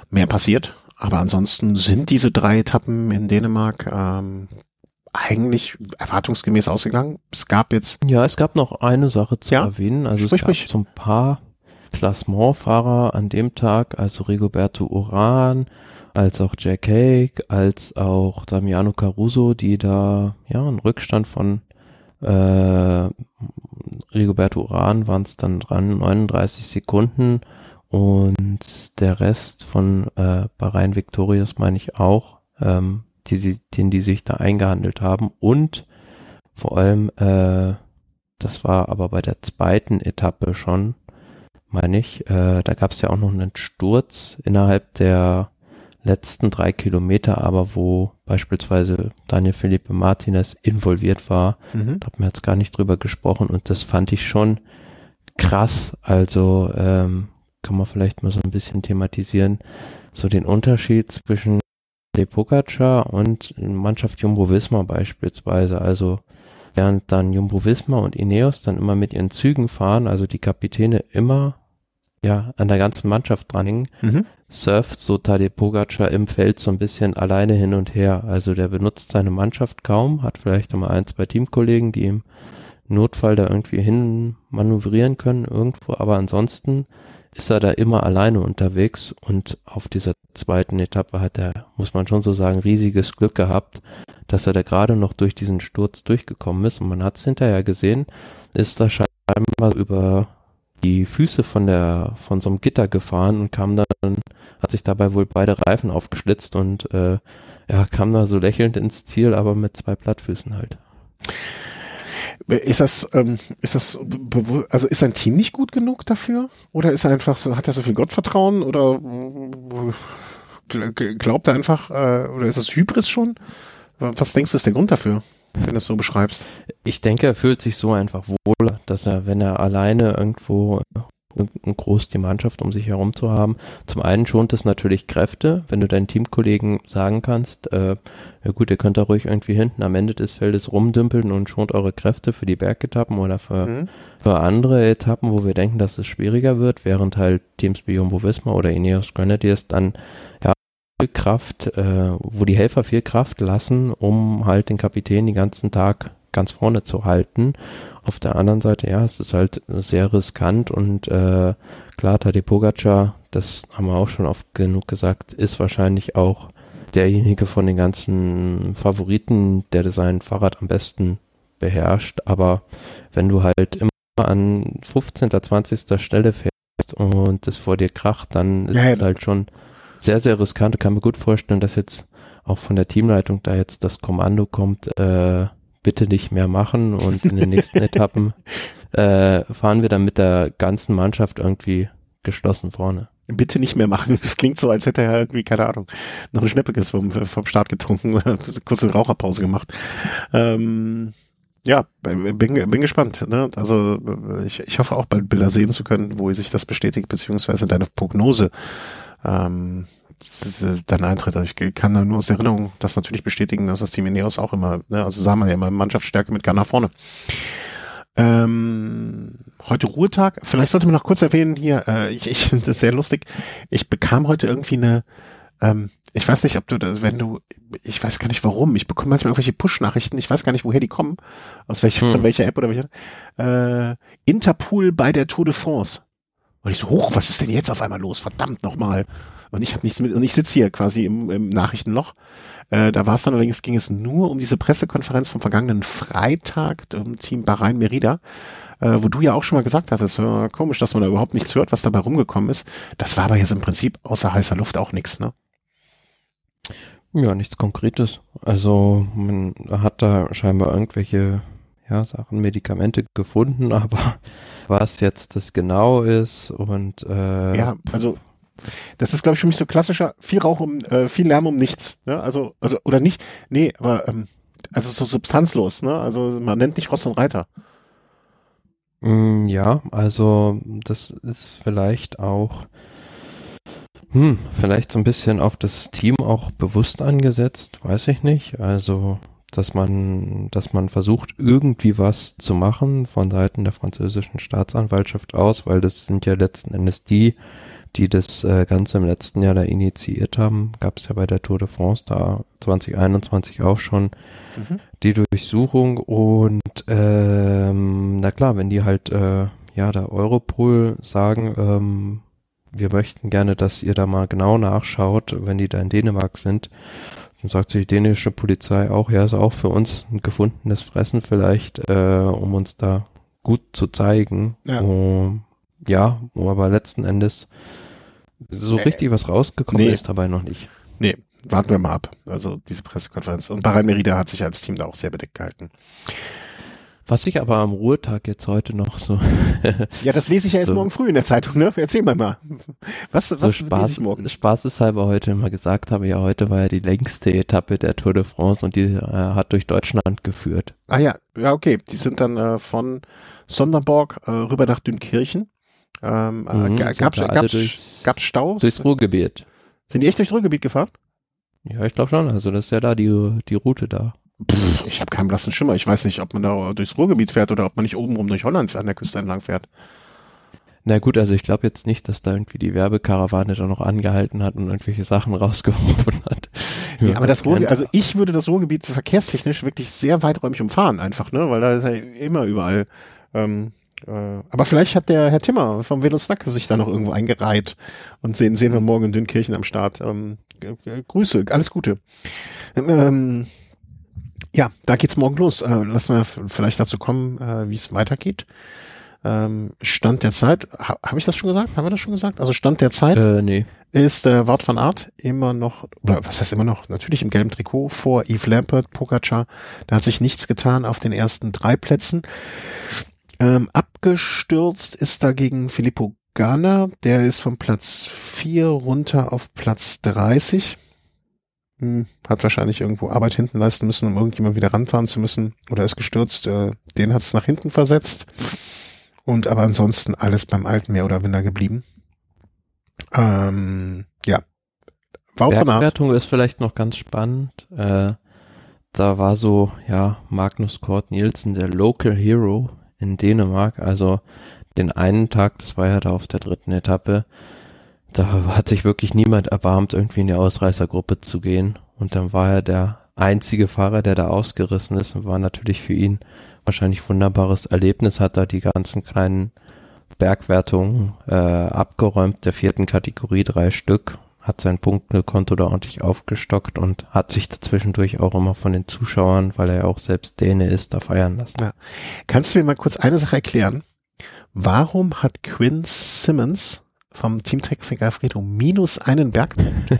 mehr passiert. Aber ansonsten sind diese drei Etappen in Dänemark ähm, eigentlich erwartungsgemäß ausgegangen. Es gab jetzt. Ja, es gab noch eine Sache zu ja? erwähnen. Also Sprich es gab mich. so ein paar Klassementfahrer an dem Tag, also Rigoberto Uran, als auch Jack Haig, als auch Damiano Caruso, die da ja einen Rückstand von äh, Rigoberto Uran waren es dann dran, 39 Sekunden und der Rest von äh, Bahrain Victorious meine ich auch, ähm, die, sie, den die sich da eingehandelt haben. Und vor allem, äh, das war aber bei der zweiten Etappe schon, meine ich, äh, da gab es ja auch noch einen Sturz innerhalb der letzten drei Kilometer, aber wo beispielsweise Daniel Felipe Martinez involviert war. Mhm. Da hat man jetzt gar nicht drüber gesprochen und das fand ich schon krass. Also ähm, kann man vielleicht mal so ein bisschen thematisieren, so den Unterschied zwischen De Pogacar und Mannschaft Jumbo Visma beispielsweise. Also während dann Jumbo Visma und Ineos dann immer mit ihren Zügen fahren, also die Kapitäne immer ja an der ganzen Mannschaft dranhängen, mhm. surft so Tadej Pogacar im Feld so ein bisschen alleine hin und her. Also der benutzt seine Mannschaft kaum, hat vielleicht einmal ein, zwei Teamkollegen, die ihm Notfall da irgendwie hin manövrieren können irgendwo, aber ansonsten ist er da immer alleine unterwegs und auf dieser zweiten Etappe hat er, muss man schon so sagen, riesiges Glück gehabt, dass er da gerade noch durch diesen Sturz durchgekommen ist und man hat es hinterher gesehen, ist da scheinbar über die Füße von der von so einem Gitter gefahren und kam dann, hat sich dabei wohl beide Reifen aufgeschlitzt und äh, ja, kam da so lächelnd ins Ziel, aber mit zwei Plattfüßen halt. Ist das, ähm, ist das, also ist sein Team nicht gut genug dafür? Oder ist er einfach so, hat er so viel Gottvertrauen oder glaubt er einfach, äh, oder ist das Hybris schon? Was denkst du, ist der Grund dafür? wenn du es so beschreibst. Ich denke, er fühlt sich so einfach wohl, dass er, wenn er alleine irgendwo groß die Mannschaft um sich herum zu haben. Zum einen schont es natürlich Kräfte, wenn du deinen Teamkollegen sagen kannst, äh, ja gut, ihr könnt da ruhig irgendwie hinten am Ende des Feldes rumdümpeln und schont eure Kräfte für die Bergetappen oder für, mhm. für andere Etappen, wo wir denken, dass es schwieriger wird, während halt Teams wie Jumbo Visma oder Ineos Grenadiers dann ja Kraft, äh, wo die Helfer viel Kraft lassen, um halt den Kapitän den ganzen Tag ganz vorne zu halten. Auf der anderen Seite, ja, es ist halt sehr riskant und äh, klar, Tadej Pogacar, das haben wir auch schon oft genug gesagt, ist wahrscheinlich auch derjenige von den ganzen Favoriten, der sein Fahrrad am besten beherrscht. Aber wenn du halt immer an 15., 20. Stelle fährst und es vor dir kracht, dann ist ja, es halt schon sehr, sehr riskant. Ich kann mir gut vorstellen, dass jetzt auch von der Teamleitung da jetzt das Kommando kommt, äh, bitte nicht mehr machen und in den nächsten (laughs) Etappen äh, fahren wir dann mit der ganzen Mannschaft irgendwie geschlossen vorne. Bitte nicht mehr machen. Das klingt so, als hätte er irgendwie, keine Ahnung, noch ein Schnäppiges vom, vom Start getrunken oder (laughs) kurze Raucherpause gemacht. Ähm, ja, bin, bin gespannt. Ne? Also ich, ich hoffe auch bald Bilder sehen zu können, wo sich das bestätigt, beziehungsweise deine Prognose ähm, dann eintritt. Also ich kann nur aus Erinnerung das natürlich bestätigen, dass das Team Ineos auch immer, ne, also sah man ja immer Mannschaftsstärke mit Ghana vorne. Ähm, heute Ruhetag. Vielleicht sollte man noch kurz erwähnen hier, äh, ich, ich finde das sehr lustig. Ich bekam heute irgendwie eine, ähm, ich weiß nicht, ob du das, wenn du, ich weiß gar nicht warum, ich bekomme manchmal irgendwelche Push-Nachrichten, ich weiß gar nicht, woher die kommen, aus welcher, hm. von welcher App oder welcher, äh, Interpool bei der Tour de France. Und ich so, hoch, was ist denn jetzt auf einmal los? Verdammt nochmal. Und ich habe nichts mit, und ich sitze hier quasi im, im Nachrichtenloch. Äh, da war es dann allerdings, ging es nur um diese Pressekonferenz vom vergangenen Freitag, im Team Bahrain Merida, äh, wo du ja auch schon mal gesagt hattest, äh, komisch, dass man da überhaupt nichts hört, was dabei rumgekommen ist. Das war aber jetzt im Prinzip außer heißer Luft auch nichts, ne? Ja, nichts Konkretes. Also man hat da scheinbar irgendwelche ja, Sachen, Medikamente gefunden, (laughs) aber was jetzt das genau ist und äh, ja, also das ist glaube ich für mich so klassischer viel Rauch um äh, viel Lärm um nichts, ne? Also also oder nicht, nee, aber ähm, also so substanzlos, ne? Also man nennt nicht Ross und Reiter. Mm, ja, also das ist vielleicht auch hm, vielleicht so ein bisschen auf das Team auch bewusst angesetzt, weiß ich nicht. Also dass man, dass man versucht, irgendwie was zu machen von Seiten der französischen Staatsanwaltschaft aus, weil das sind ja letzten Endes die, die das äh, Ganze im letzten Jahr da initiiert haben. Gab es ja bei der Tour de France da 2021 auch schon mhm. die Durchsuchung und ähm, na klar, wenn die halt äh, ja der Europol sagen, ähm, wir möchten gerne, dass ihr da mal genau nachschaut, wenn die da in Dänemark sind, dann sagt sich die dänische Polizei auch, ja, ist auch für uns ein gefundenes Fressen vielleicht, äh, um uns da gut zu zeigen. Ja, um, ja aber letzten Endes so nee. richtig was rausgekommen nee. ist dabei noch nicht. Nee, warten wir mal ab. Also diese Pressekonferenz. Und Bahrain Merida hat sich als Team da auch sehr bedeckt gehalten. Was ich aber am Ruhetag jetzt heute noch so. (laughs) ja, das lese ich ja erst so, morgen früh in der Zeitung, ne? Erzähl mal mal. Was, was so Spaß, lese ich morgen? Spaßeshalber heute immer gesagt habe, ja, heute war ja die längste Etappe der Tour de France und die äh, hat durch Deutschland geführt. Ah ja, ja, okay. Die sind dann äh, von Sonderborg äh, rüber nach Dünkirchen. Ähm, äh, mhm, gab's, gab's Staus? Durchs Ruhrgebiet. Sind die echt durchs Ruhrgebiet gefahren? Ja, ich glaube schon. Also das ist ja da die, die Route da. Pff, ich habe keinen blassen Schimmer. Ich weiß nicht, ob man da durchs Ruhrgebiet fährt oder ob man nicht oben rum durch Holland an der Küste entlang fährt. Na gut, also ich glaube jetzt nicht, dass da irgendwie die Werbekarawane da noch angehalten hat und irgendwelche Sachen (laughs) rausgeworfen hat. Ja, aber das Ruhrgebiet, also ich würde das Ruhrgebiet verkehrstechnisch wirklich sehr weiträumig umfahren einfach, ne, weil da ist ja immer überall ähm, Äh, aber vielleicht hat der Herr Timmer vom Velosnack sich da noch irgendwo eingereiht und sehen, sehen wir morgen in Dünnkirchen am Start. Ähm, äh, Grüße, alles Gute. Ähm, ja, da geht's morgen los. Äh, lassen wir vielleicht dazu kommen, äh, wie es weitergeht. Ähm, Stand der Zeit, ha, habe ich das schon gesagt? Haben wir das schon gesagt? Also Stand der Zeit äh, nee. ist äh, Wart van Art immer noch, oder was heißt immer noch, natürlich im gelben Trikot vor Yves Lampert, Pogacar. Da hat sich nichts getan auf den ersten drei Plätzen. Ähm, abgestürzt ist dagegen Filippo Ganna, der ist von Platz 4 runter auf Platz 30. Hm, hat wahrscheinlich irgendwo Arbeit hinten leisten müssen, um irgendjemand wieder ranfahren zu müssen. Oder ist gestürzt. Äh, den hat es nach hinten versetzt. Und aber ansonsten alles beim Alten mehr oder minder geblieben. Ähm, ja. Bergwertung ist vielleicht noch ganz spannend. Äh, da war so, ja, Magnus Kort Nielsen, der Local Hero in Dänemark. Also den einen Tag, das war ja da auf der dritten Etappe, da hat sich wirklich niemand erbarmt, irgendwie in die Ausreißergruppe zu gehen. Und dann war er der einzige Fahrer, der da ausgerissen ist und war natürlich für ihn wahrscheinlich wunderbares Erlebnis, hat da die ganzen kleinen Bergwertungen äh, abgeräumt, der vierten Kategorie drei Stück, hat sein Punktekonto da ordentlich aufgestockt und hat sich dazwischendurch auch immer von den Zuschauern, weil er ja auch selbst Däne ist, da feiern lassen. Ja. Kannst du mir mal kurz eine Sache erklären? Warum hat Quinn Simmons vom Teamtechniker Fredo minus einen Bergpunkt. (laughs)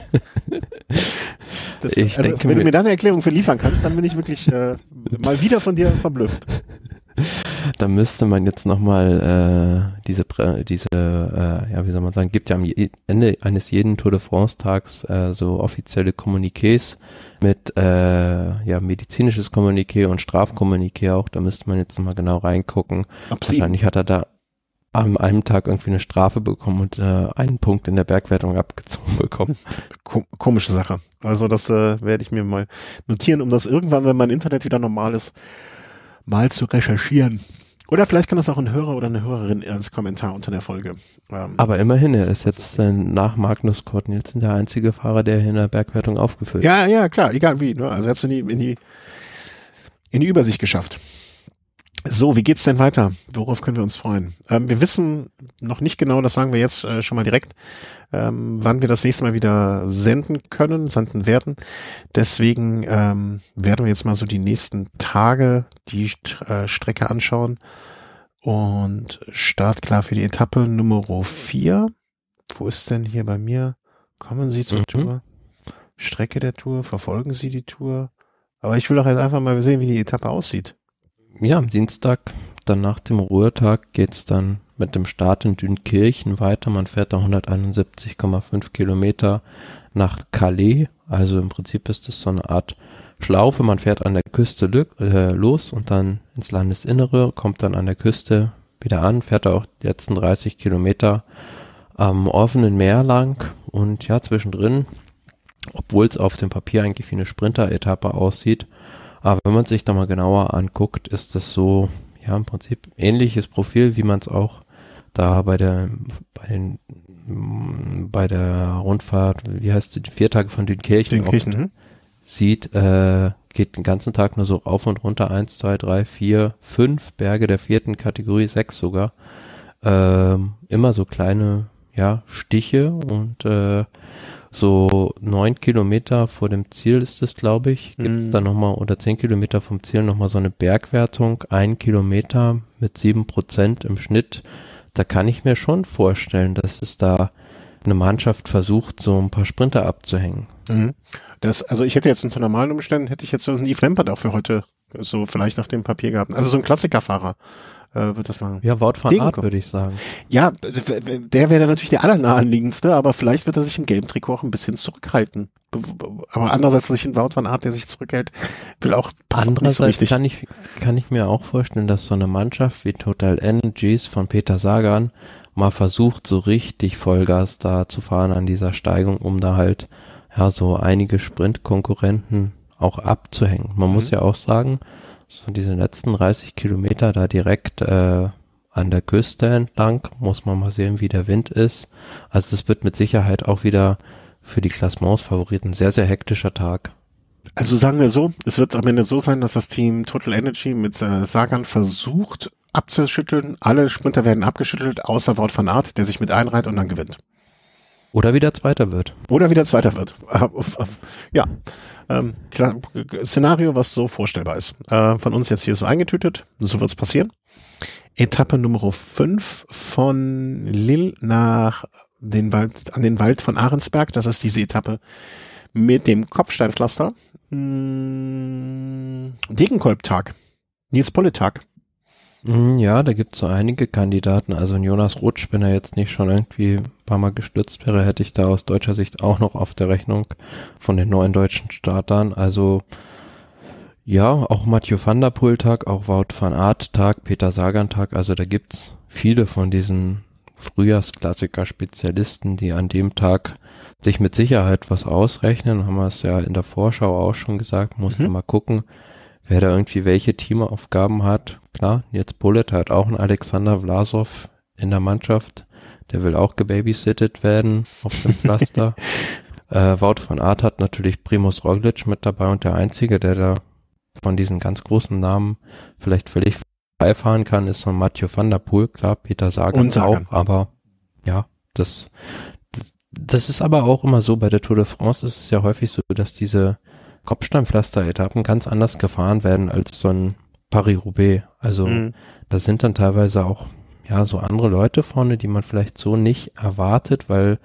Das, ich also, denke, wenn du mir da eine Erklärung für liefern kannst, dann bin ich wirklich äh, mal wieder von dir verblüfft. Da müsste man jetzt nochmal äh, diese, diese äh, ja wie soll man sagen, gibt ja am Ende eines jeden Tour de France Tags äh, so offizielle Kommuniqués mit äh, ja medizinisches Kommuniqué und Strafkommuniqué auch. Da müsste man jetzt nochmal genau reingucken. Ob Wahrscheinlich hat er da an einem Tag irgendwie eine Strafe bekommen und äh, einen Punkt in der Bergwertung abgezogen bekommen. (laughs) Komische Sache. Also das äh, werde ich mir mal notieren, um das irgendwann, wenn mein Internet wieder normal ist, mal zu recherchieren. Oder vielleicht kann das auch ein Hörer oder eine Hörerin als Kommentar unter der Folge. Ähm, Aber immerhin, er ist jetzt äh, nach Magnus Kort Nielsen der einzige Fahrer, der in der Bergwertung aufgeführt Ja, ja, klar, egal wie. Ne? Also er hat es in die, in die in die Übersicht geschafft. So, wie geht's denn weiter? Worauf können wir uns freuen? Ähm, wir wissen noch nicht genau, das sagen wir jetzt äh, schon mal direkt, ähm, wann wir das nächste Mal wieder senden können, senden werden. Deswegen ähm, werden wir jetzt mal so die nächsten Tage die äh, Strecke anschauen. Und startklar für die Etappe Nummer 4. Wo ist denn hier bei mir? Kommen Sie zur mhm. Tour? Strecke der Tour, verfolgen Sie die Tour. Aber ich will auch jetzt einfach mal sehen, wie die Etappe aussieht ja, am Dienstag, dann nach dem Ruhetag, geht's dann mit dem Start in Dünkirchen weiter. Man fährt da 171,5 Kilometer nach Calais. Also im Prinzip ist das so eine Art Schlaufe. Man fährt an der Küste äh, los und dann ins Landesinnere, kommt dann an der Küste wieder an, fährt da auch die letzten 30 Kilometer am offenen Meer lang und ja, zwischendrin, obwohl es auf dem Papier eigentlich wie eine Sprinter-Etappe aussieht, aber wenn man sich da mal genauer anguckt, ist das so, ja, im Prinzip ähnliches Profil, wie man es auch da bei der, bei den, bei der Rundfahrt, wie heißt die, vier Tage von Dünkirchen, Dünkirchen hm? sieht, äh, geht den ganzen Tag nur so rauf und runter, eins, zwei, drei, vier, fünf Berge der vierten Kategorie, sechs sogar, ähm, immer so kleine, ja, Stiche und, äh, so neun Kilometer vor dem Ziel ist es, glaube ich, gibt es mhm. da nochmal, oder zehn Kilometer vom Ziel nochmal so eine Bergwertung, ein Kilometer mit sieben Prozent im Schnitt. Da kann ich mir schon vorstellen, dass es da eine Mannschaft versucht, so ein paar Sprinter abzuhängen. Mhm. Das, also ich hätte jetzt unter normalen Umständen, hätte ich jetzt so einen Yves Lampert auch für heute so vielleicht auf dem Papier gehabt. Also so ein Klassikerfahrer äh, wird das machen. Ja, Wort von Art, würde ich sagen. Ja, der wäre natürlich der allernaheliegendste, aber vielleicht wird er sich im Game-Trikot auch ein bisschen zurückhalten. Aber andererseits sich ein Wout van Art, der sich zurückhält, will auch Andererseits so richtig. kann ich, kann ich mir auch vorstellen, dass so eine Mannschaft wie Total Energies von Peter Sagan mal versucht, so richtig Vollgas da zu fahren an dieser Steigung, um da halt, ja, so einige Sprintkonkurrenten auch abzuhängen. Man mhm. muss ja auch sagen, so diese letzten 30 Kilometer da direkt äh, an der Küste entlang, muss man mal sehen, wie der Wind ist. Also es wird mit Sicherheit auch wieder für die Klassements-Favoriten sehr, sehr hektischer Tag. Also sagen wir so, es wird am Ende so sein, dass das Team Total Energy mit äh, Sagan versucht abzuschütteln. Alle Sprinter werden abgeschüttelt, außer Wort von Art, der sich mit einreiht und dann gewinnt. Oder wieder Zweiter wird. Oder wieder Zweiter wird. ja. Ähm, klar, Szenario, was so vorstellbar ist. Äh, von uns jetzt hier so eingetütet. So wird's passieren. Etappe Nummer 5 von Lille nach den Wald, an den Wald von Ahrensberg. Das ist diese Etappe mit dem Kopfsteinpflaster. Hm, Degenkolb-Tag. Nils Polle-Tag. Hm, ja, da gibt's so einige Kandidaten. Also Jonas Rutsch, wenn er jetzt nicht schon irgendwie ein paar Mal gestürzt wäre, hätte ich da aus deutscher Sicht auch noch auf der Rechnung von den neuen deutschen Startern. Also ja, auch Mathieu van der Poel Tag, auch Wout van Aert Tag, Peter Sagan Tag. Also da gibt's viele von diesen Frühjahrsklassiker-Spezialisten, die an dem Tag sich mit Sicherheit was ausrechnen. Haben wir es ja in der Vorschau auch schon gesagt, musste mhm. mal gucken, wer da irgendwie welche Teamaufgaben hat. Klar, jetzt Bullet hat auch einen Alexander Vlasov in der Mannschaft. Der will auch gebabysittet werden auf dem (laughs) Pflaster. äh, Wout von Art hat natürlich Primus Roglic mit dabei und der einzige, der da von diesen ganz großen Namen vielleicht völlig beifahren kann, ist so Mathieu van der Poel, klar, Peter Sagan, und Sagan. auch, aber ja, das, das ist aber auch immer so, bei der Tour de France ist es ja häufig so, dass diese Kopfsteinpflaster-Etappen ganz anders gefahren werden als so ein Paris-Roubaix. Also mhm. da sind dann teilweise auch ja so andere Leute vorne, die man vielleicht so nicht erwartet, weil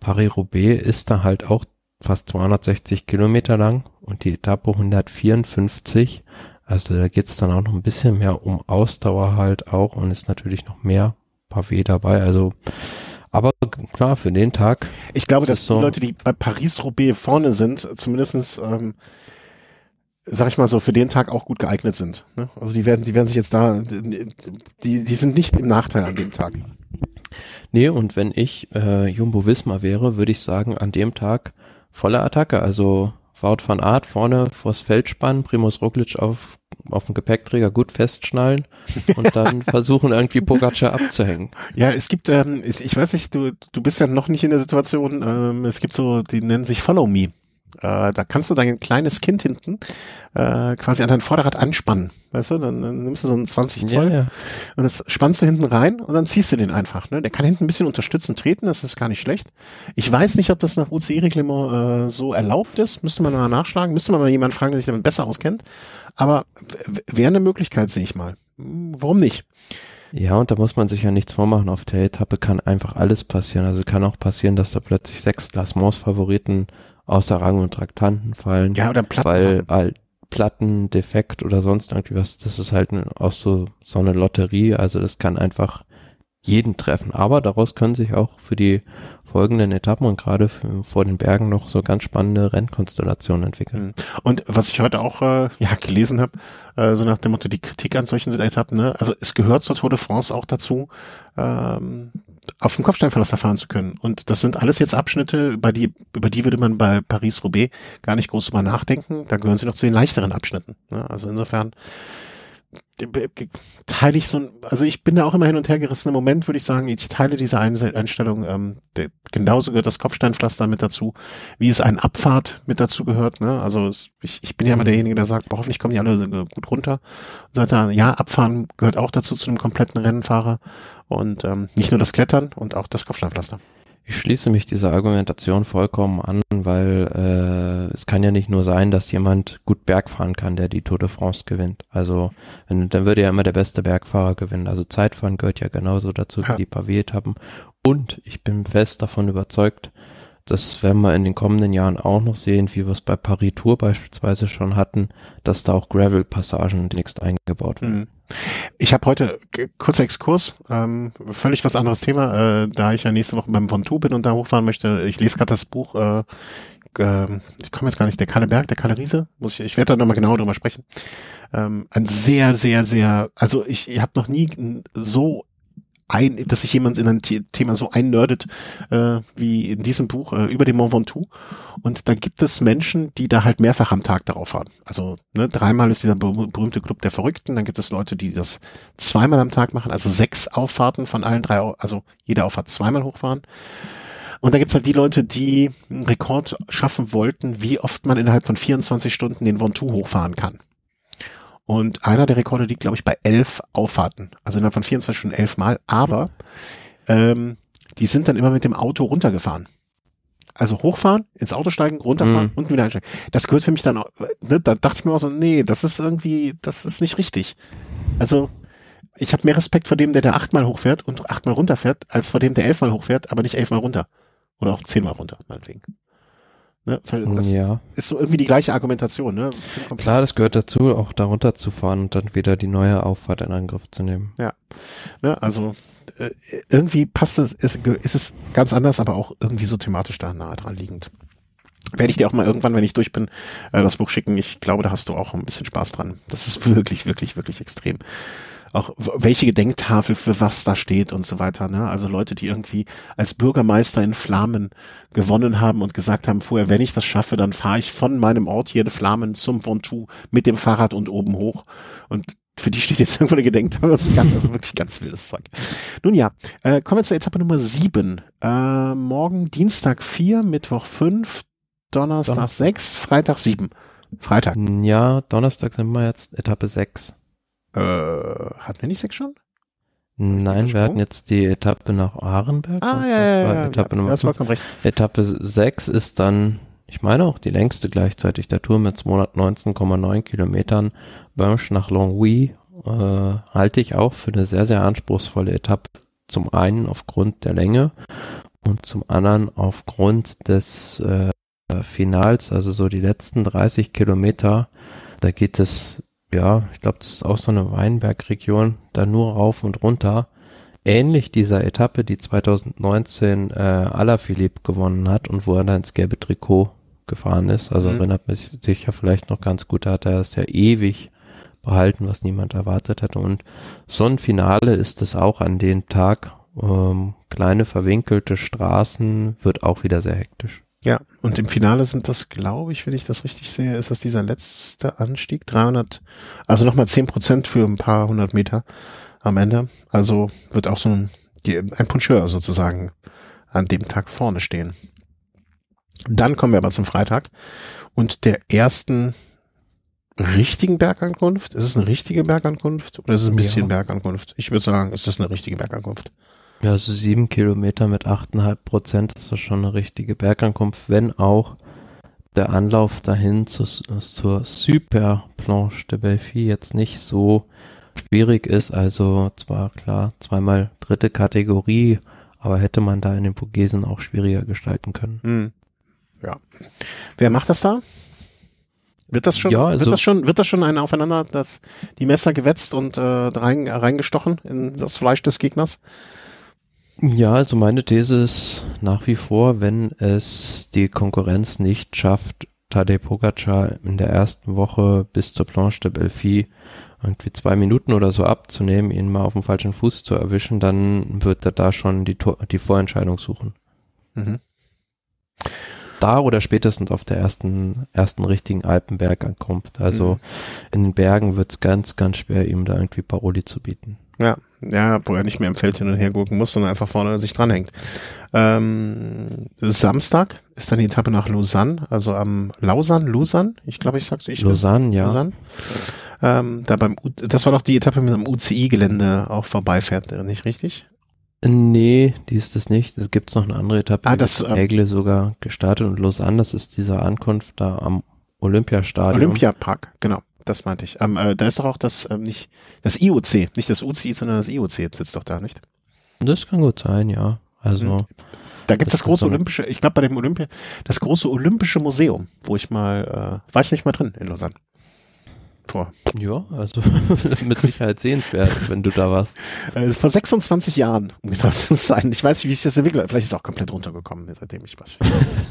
Paris-Roubaix ist da halt auch fast 260 Kilometer lang und die Etappe 154 also da geht's dann auch noch ein bisschen mehr um Ausdauer halt auch und ist natürlich noch mehr Pavé dabei. Also aber klar, für den Tag. Ich glaube, dass so die Leute, die bei Paris-Roubaix vorne sind, zumindestens, ähm, sag ich mal so, für den Tag auch gut geeignet sind. Ne? Also die werden, die werden sich jetzt da, die, die sind nicht im Nachteil an dem Tag. Nee, und wenn ich äh, Jumbo Wismar wäre, würde ich sagen, an dem Tag volle Attacke. Also Wout van Art vorne vors Feld spannen, Primus Roglic auf, auf dem Gepäckträger gut festschnallen und dann (laughs) versuchen irgendwie Pogacar abzuhängen. Ja, es gibt, ähm, ich weiß nicht, du, du bist ja noch nicht in der Situation, ähm, es gibt so, die nennen sich Follow Me. Äh, da kannst du dein kleines Kind hinten äh, quasi an dein Vorderrad anspannen. Weißt du, dann, dann nimmst du so einen 20 Zoll ja, ja. und das spannst du hinten rein und dann ziehst du den einfach. Ne? Der kann hinten ein bisschen unterstützen, treten, das ist gar nicht schlecht. Ich weiß nicht, ob das nach UCI-Reglement äh, so erlaubt ist. Müsste man mal nachschlagen. Müsste man mal jemanden fragen, der sich damit besser auskennt. Aber wäre eine Möglichkeit, sehe ich mal. Hm, warum nicht? Ja, und da muss man sich ja nichts vormachen. Auf der Etappe kann einfach alles passieren. Also kann auch passieren, dass da plötzlich sechs Klassements-Favoriten außer Rang und Traktanten fallen. Ja, oder Platten. Weil halt Platten, Defekt oder sonst irgendwie was, das ist halt auch so, so eine Lotterie. Also das kann einfach jeden treffen. Aber daraus können sich auch für die folgenden Etappen und gerade vor den Bergen noch so ganz spannende Rennkonstellationen entwickeln. Mhm. Und was ich heute auch äh, ja gelesen habe, äh, so nach dem Motto die Kritik an solchen Etappen, ne? also es gehört zur Tour de France auch dazu, ähm, auf dem Kopfsteinverlaster fahren zu können. Und das sind alles jetzt Abschnitte, über die, über die würde man bei Paris-Roubaix gar nicht groß drüber nachdenken. Da gehören sie noch zu den leichteren Abschnitten. Ne? Also insofern teile ich so ein, also ich bin da auch immer hin und her gerissen. Im Moment würde ich sagen, ich teile diese Einstellung, ähm, der, genauso gehört das Kopfsteinpflaster mit dazu, wie es ein Abfahrt mit dazu gehört. Ne? Also es, ich, ich bin ja immer derjenige, der sagt, boah, hoffentlich kommen die alle gut runter. Und sagt dann, ja, Abfahren gehört auch dazu zu einem kompletten Rennfahrer und ähm, nicht nur das Klettern und auch das Kopfsteinpflaster. Ich schließe mich dieser Argumentation vollkommen an, weil äh, es kann ja nicht nur sein, dass jemand gut Berg fahren kann, der die Tour de France gewinnt. Also wenn, dann würde ja immer der beste Bergfahrer gewinnen. Also Zeitfahren gehört ja genauso dazu ja. wie die Pavé-Etappen. Und ich bin fest davon überzeugt, das werden wir in den kommenden Jahren auch noch sehen, wie wir es bei Paris Tour beispielsweise schon hatten, dass da auch Gravel-Passagen demnächst eingebaut werden. Mhm. Ich habe heute kurzer Exkurs, ähm, völlig was anderes Thema, äh, da ich ja nächste Woche beim Von bin und da hochfahren möchte. Ich lese gerade das Buch, äh, äh, ich komme jetzt gar nicht, der Kalle Berg, der Kalle Riese, muss ich, ich werde da nochmal genauer drüber sprechen. Ähm, ein sehr, sehr, sehr, also ich, ich habe noch nie so ein, dass sich jemand in ein Thema so einnördet äh, wie in diesem Buch äh, über den Mont Ventoux. Und da gibt es Menschen, die da halt mehrfach am Tag darauf fahren. Also ne, dreimal ist dieser berühmte Club der Verrückten. Dann gibt es Leute, die das zweimal am Tag machen, also sechs Auffahrten von allen drei, also jede Auffahrt zweimal hochfahren. Und da gibt's halt die Leute, die einen Rekord schaffen wollten, wie oft man innerhalb von 24 Stunden den Ventoux hochfahren kann. Und einer der Rekorde liegt, glaube ich, bei elf Auffahrten. Also innerhalb von 24 Stunden elf Mal. Aber ähm, die sind dann immer mit dem Auto runtergefahren. Also hochfahren, ins Auto steigen, runterfahren, mhm. unten wieder einsteigen. Das gehört für mich dann, ne, da dachte ich mir auch so, nee, das ist irgendwie, das ist nicht richtig. Also ich habe mehr Respekt vor dem, der da achtmal hochfährt und achtmal runterfährt, als vor dem, der elfmal hochfährt, aber nicht elfmal runter. Oder auch zehnmal runter, meinetwegen. Ne? Das ja. ist so irgendwie die gleiche Argumentation. Ne? Klar, das gehört dazu, auch darunter zu fahren und dann wieder die neue Auffahrt in Angriff zu nehmen. Ja, ne? also äh, irgendwie passt es, ist, ist es ganz anders, aber auch irgendwie so thematisch da nahe dran liegend. Werde ich dir auch mal irgendwann, wenn ich durch bin, äh, das Buch schicken. Ich glaube, da hast du auch ein bisschen Spaß dran. Das ist wirklich, wirklich, wirklich extrem auch welche Gedenktafel für was da steht und so weiter. Ne? Also Leute, die irgendwie als Bürgermeister in Flamen gewonnen haben und gesagt haben, vorher, wenn ich das schaffe, dann fahre ich von meinem Ort hier in Flamen zum Ventoux mit dem Fahrrad und oben hoch. Und für die steht jetzt (laughs) irgendwo eine Gedenktafel. Das ist ganz, also wirklich ganz wildes Zeug. Nun ja, äh, kommen wir zur Etappe Nummer sieben. Äh, morgen Dienstag vier, Mittwoch fünf, Donnerstag, Donnerstag. sechs, Freitag sieben. Freitag. Ja, Donnerstag sind wir jetzt Etappe sechs. Äh, hatten wir nicht sechs schon? Nein, wir hatten jetzt die Etappe nach Arenberg. Ah, ja, ja, ja, Etappe ja, Nummer ja, recht. Etappe 6 ist dann, ich meine auch die längste gleichzeitig der Tour mit 219,9 Kilometern. Bönsch nach Longwy äh, halte ich auch für eine sehr, sehr anspruchsvolle Etappe. Zum einen aufgrund der Länge und zum anderen aufgrund des äh, Finals, also so die letzten 30 Kilometer. Da geht es ja, ich glaube, das ist auch so eine Weinbergregion, da nur rauf und runter. Ähnlich dieser Etappe, die 2019 äh, Alaphilippe gewonnen hat und wo er dann ins gelbe Trikot gefahren ist. Also mhm. erinnert mich sicher vielleicht noch ganz gut, da hat er es ja ewig behalten, was niemand erwartet hatte. Und so ein Finale ist es auch an dem Tag. Ähm, kleine verwinkelte Straßen wird auch wieder sehr hektisch. Ja, und im Finale sind das, glaube ich, wenn ich das richtig sehe, ist das dieser letzte Anstieg, 300, also nochmal 10 Prozent für ein paar hundert Meter am Ende. Also wird auch so ein, ein Puncheur sozusagen an dem Tag vorne stehen. Dann kommen wir aber zum Freitag und der ersten richtigen Bergankunft. Ist es eine richtige Bergankunft oder ist es ein bisschen ja. Bergankunft? Ich würde sagen, es ist eine richtige Bergankunft. Ja, also sieben Kilometer mit achteinhalb Prozent ist das schon eine richtige Bergankunft, wenn auch der Anlauf dahin zu, zur Super Planche de Belfi jetzt nicht so schwierig ist. Also zwar klar, zweimal dritte Kategorie, aber hätte man da in den Vogesen auch schwieriger gestalten können. Hm. Ja. Wer macht das da? Wird das schon, ja, also, wird das schon, wird das schon ein Aufeinander, dass die Messer gewetzt und äh, rein, reingestochen in das Fleisch des Gegners? Ja, also meine These ist nach wie vor, wenn es die Konkurrenz nicht schafft, Tadej Pogacar in der ersten Woche bis zur Planche de Belfi irgendwie zwei Minuten oder so abzunehmen, ihn mal auf dem falschen Fuß zu erwischen, dann wird er da schon die, Tor die Vorentscheidung suchen. Mhm. Da oder spätestens auf der ersten, ersten richtigen Alpenbergankunft. Also mhm. in den Bergen wird es ganz, ganz schwer, ihm da irgendwie Paroli zu bieten. Ja, ja, wo er nicht mehr im Feld hin und her gucken muss, sondern einfach vorne sich dranhängt. Ähm, Samstag ist dann die Etappe nach Lausanne, also am Lausanne, Lausanne, ich glaube, ich sagte ich. Lausanne, ja. Lausanne. Ähm, da beim, U das war doch die Etappe mit dem UCI-Gelände auch vorbeifährt, nicht richtig? Nee, die ist es nicht. Es gibt noch eine andere Etappe, ah, das, äh, Ägle sogar gestartet und Lausanne, das ist diese Ankunft da am Olympiastadion. Olympiapark, genau. Das meinte ich. Ähm, äh, da ist doch auch das ähm, nicht das IOC, nicht das UCI, sondern das IOC sitzt doch da, nicht? Das kann gut sein, ja. Also hm. da gibt es das, das große olympische, ich glaube bei dem Olympia, das große olympische Museum, wo ich mal äh, war ich nicht mal drin in Lausanne. Vor. Ja, also (laughs) mit Sicherheit sehenswert, wenn du da warst. Also vor 26 Jahren, um genau zu sein. Ich weiß nicht, wie sich das entwickelt hat. Vielleicht ist es auch komplett runtergekommen, seitdem ich was.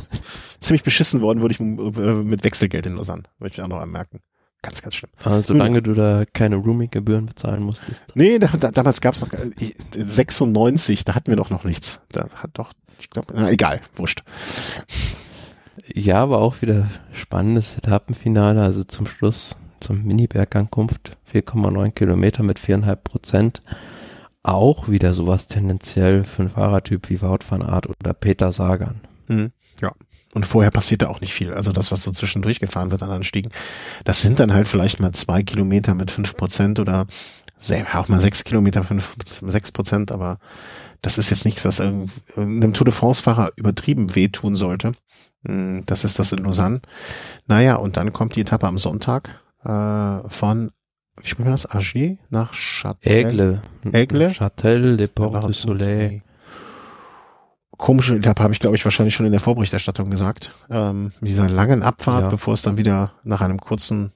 (laughs) Ziemlich beschissen worden wurde ich äh, mit Wechselgeld in Lausanne, möchte ich auch noch anmerken. Ganz, ganz schlimm. Aber solange du da keine Roaming-Gebühren bezahlen musstest. Nee, da, da, damals gab es noch 96, da hatten wir doch noch nichts. Da hat doch, ich glaube, egal, wurscht. Ja, aber auch wieder spannendes Etappenfinale, also zum Schluss, zum Mini-Bergankunft, 4,9 Kilometer mit viereinhalb Prozent. auch wieder sowas tendenziell für einen Fahrertyp wie Wout van Aert oder Peter Sagan. Mhm. Ja. Und vorher passiert da auch nicht viel. Also das, was so zwischendurch gefahren wird an Anstiegen, das sind dann halt vielleicht mal zwei Kilometer mit fünf Prozent oder auch mal sechs Kilometer, fünf, sechs Prozent, aber das ist jetzt nichts, was einem Tour de France-Fahrer übertrieben wehtun sollte. Hm, das ist das in Lausanne. Naja, und dann kommt die Etappe am Sonntag äh, von, wie spricht man das, Agier nach Châtel? Aigle. Aigle? Châtel de Port du Soleil. Komische Etappe habe ich, glaube ich, wahrscheinlich schon in der Vorberichterstattung gesagt. Ähm, mit dieser langen Abfahrt, ja. bevor es dann wieder nach einem kurzen,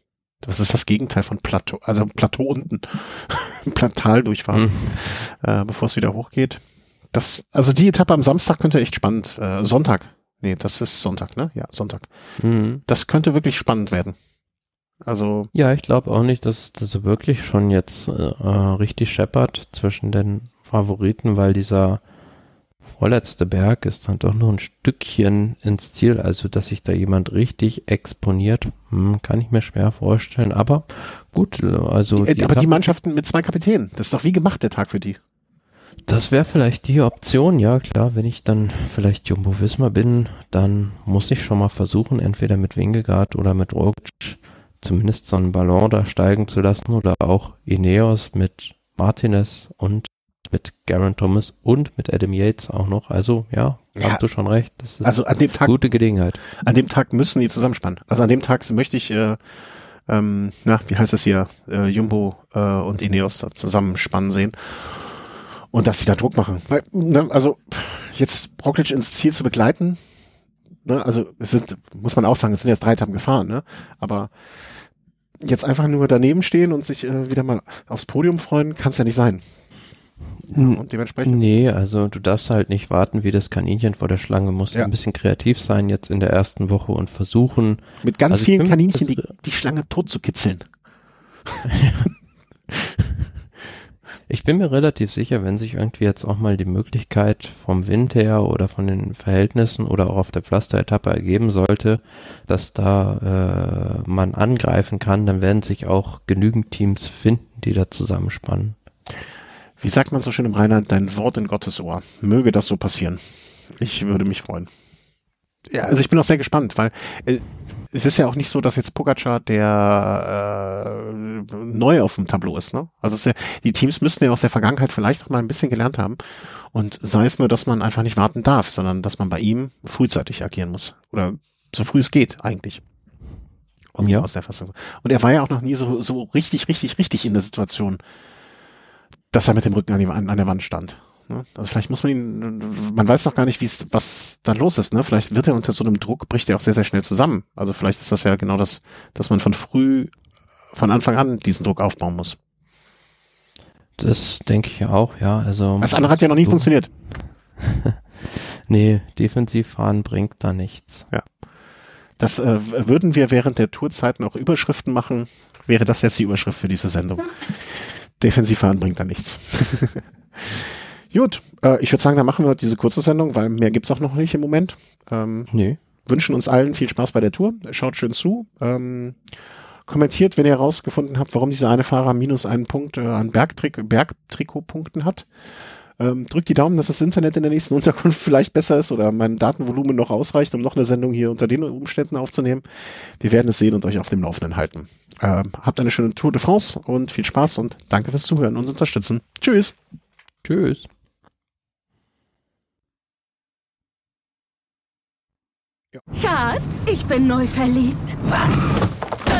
was ist das Gegenteil von Plateau, also Plateau unten, (laughs) Platal durchfahren, mhm. äh, bevor es wieder hochgeht. Das, also die Etappe am Samstag könnte echt spannend, äh, Sonntag, Nee, das ist Sonntag, ne? Ja, Sonntag. Mhm. Das könnte wirklich spannend werden. Also. Ja, ich glaube auch nicht, dass das wirklich schon jetzt äh, richtig scheppert zwischen den Favoriten, weil dieser vorletzte Berg ist dann doch nur ein Stückchen ins Ziel. Also, dass sich da jemand richtig exponiert, hm, kann ich mir schwer vorstellen. Aber gut, also. Die, die aber die Mannschaften mit zwei Kapitänen, das ist doch wie gemacht, der Tag für die. Das wäre vielleicht die Option, ja klar. Wenn ich dann vielleicht Jumbo Visma bin, dann muss ich schon mal versuchen, entweder mit Wingegaard oder mit Roglic zumindest so einen Ballon da steigen zu lassen oder auch Ineos mit Martinez und mit Garen Thomas und mit Adam Yates auch noch. Also ja, ja hast du schon recht. Das ist also an dem Tag gute Gelegenheit. An dem Tag müssen die zusammenspannen. Also an dem Tag möchte ich, äh, ähm, na wie heißt das hier, äh, Jumbo äh, und Ineos zusammenspannen sehen und dass sie da Druck machen. Weil, ne, also jetzt Roglic ins Ziel zu begleiten, ne, also es sind, muss man auch sagen, es sind jetzt drei Etappen gefahren, ne? Aber jetzt einfach nur daneben stehen und sich äh, wieder mal aufs Podium freuen, kann es ja nicht sein. Und dementsprechend. Nee, also du darfst halt nicht warten wie das Kaninchen vor der Schlange. Musst ja. ein bisschen kreativ sein jetzt in der ersten Woche und versuchen. Mit ganz also vielen Kaninchen die, die Schlange tot zu kitzeln. (laughs) Ich bin mir relativ sicher, wenn sich irgendwie jetzt auch mal die Möglichkeit vom Wind her oder von den Verhältnissen oder auch auf der Pflasteretappe ergeben sollte, dass da äh, man angreifen kann, dann werden sich auch genügend Teams finden, die da zusammenspannen. Wie sagt man so schön im Rheinland, dein Wort in Gottes Ohr. Möge das so passieren. Ich würde mich freuen. Ja, also ich bin auch sehr gespannt, weil äh, es ist ja auch nicht so, dass jetzt Pogacar der äh, neu auf dem Tableau ist. Ne? Also ja, die Teams müssten ja aus der Vergangenheit vielleicht auch mal ein bisschen gelernt haben. Und sei es nur, dass man einfach nicht warten darf, sondern dass man bei ihm frühzeitig agieren muss. Oder so früh es geht eigentlich. Und ja. aus der Fassung. Und er war ja auch noch nie so, so richtig, richtig, richtig in der Situation, dass er mit dem Rücken an, die, an, an der Wand stand. Ne? Also vielleicht muss man ihn, man weiß noch gar nicht, wie es, was da los ist. Ne? Vielleicht wird er unter so einem Druck, bricht er auch sehr, sehr schnell zusammen. Also vielleicht ist das ja genau das, dass man von früh, von Anfang an diesen Druck aufbauen muss. Das denke ich auch, ja. Also das andere hat ja noch nie funktioniert. (laughs) nee, defensiv fahren bringt da nichts. Ja. Das äh, würden wir während der Tourzeit noch Überschriften machen, wäre das jetzt die Überschrift für diese Sendung. Defensiv fahren bringt da nichts. (laughs) Gut, äh, ich würde sagen, dann machen wir diese kurze Sendung, weil mehr gibt's auch noch nicht im Moment. Ähm, nee. Wünschen uns allen viel Spaß bei der Tour. Schaut schön zu. Ähm, kommentiert, wenn ihr herausgefunden habt, warum dieser eine Fahrer minus einen Punkt äh, an Bergtrikotpunkten hat. Ähm, drückt die Daumen, dass das Internet in der nächsten (laughs) Unterkunft vielleicht besser ist oder mein Datenvolumen noch ausreicht, um noch eine Sendung hier unter den Umständen aufzunehmen. Wir werden es sehen und euch auf dem Laufenden halten. Ähm, habt eine schöne Tour de France und viel Spaß und danke fürs Zuhören und Unterstützen. Tschüss. Tschüss. Ja. Schatz, ich bin neu verliebt. Was?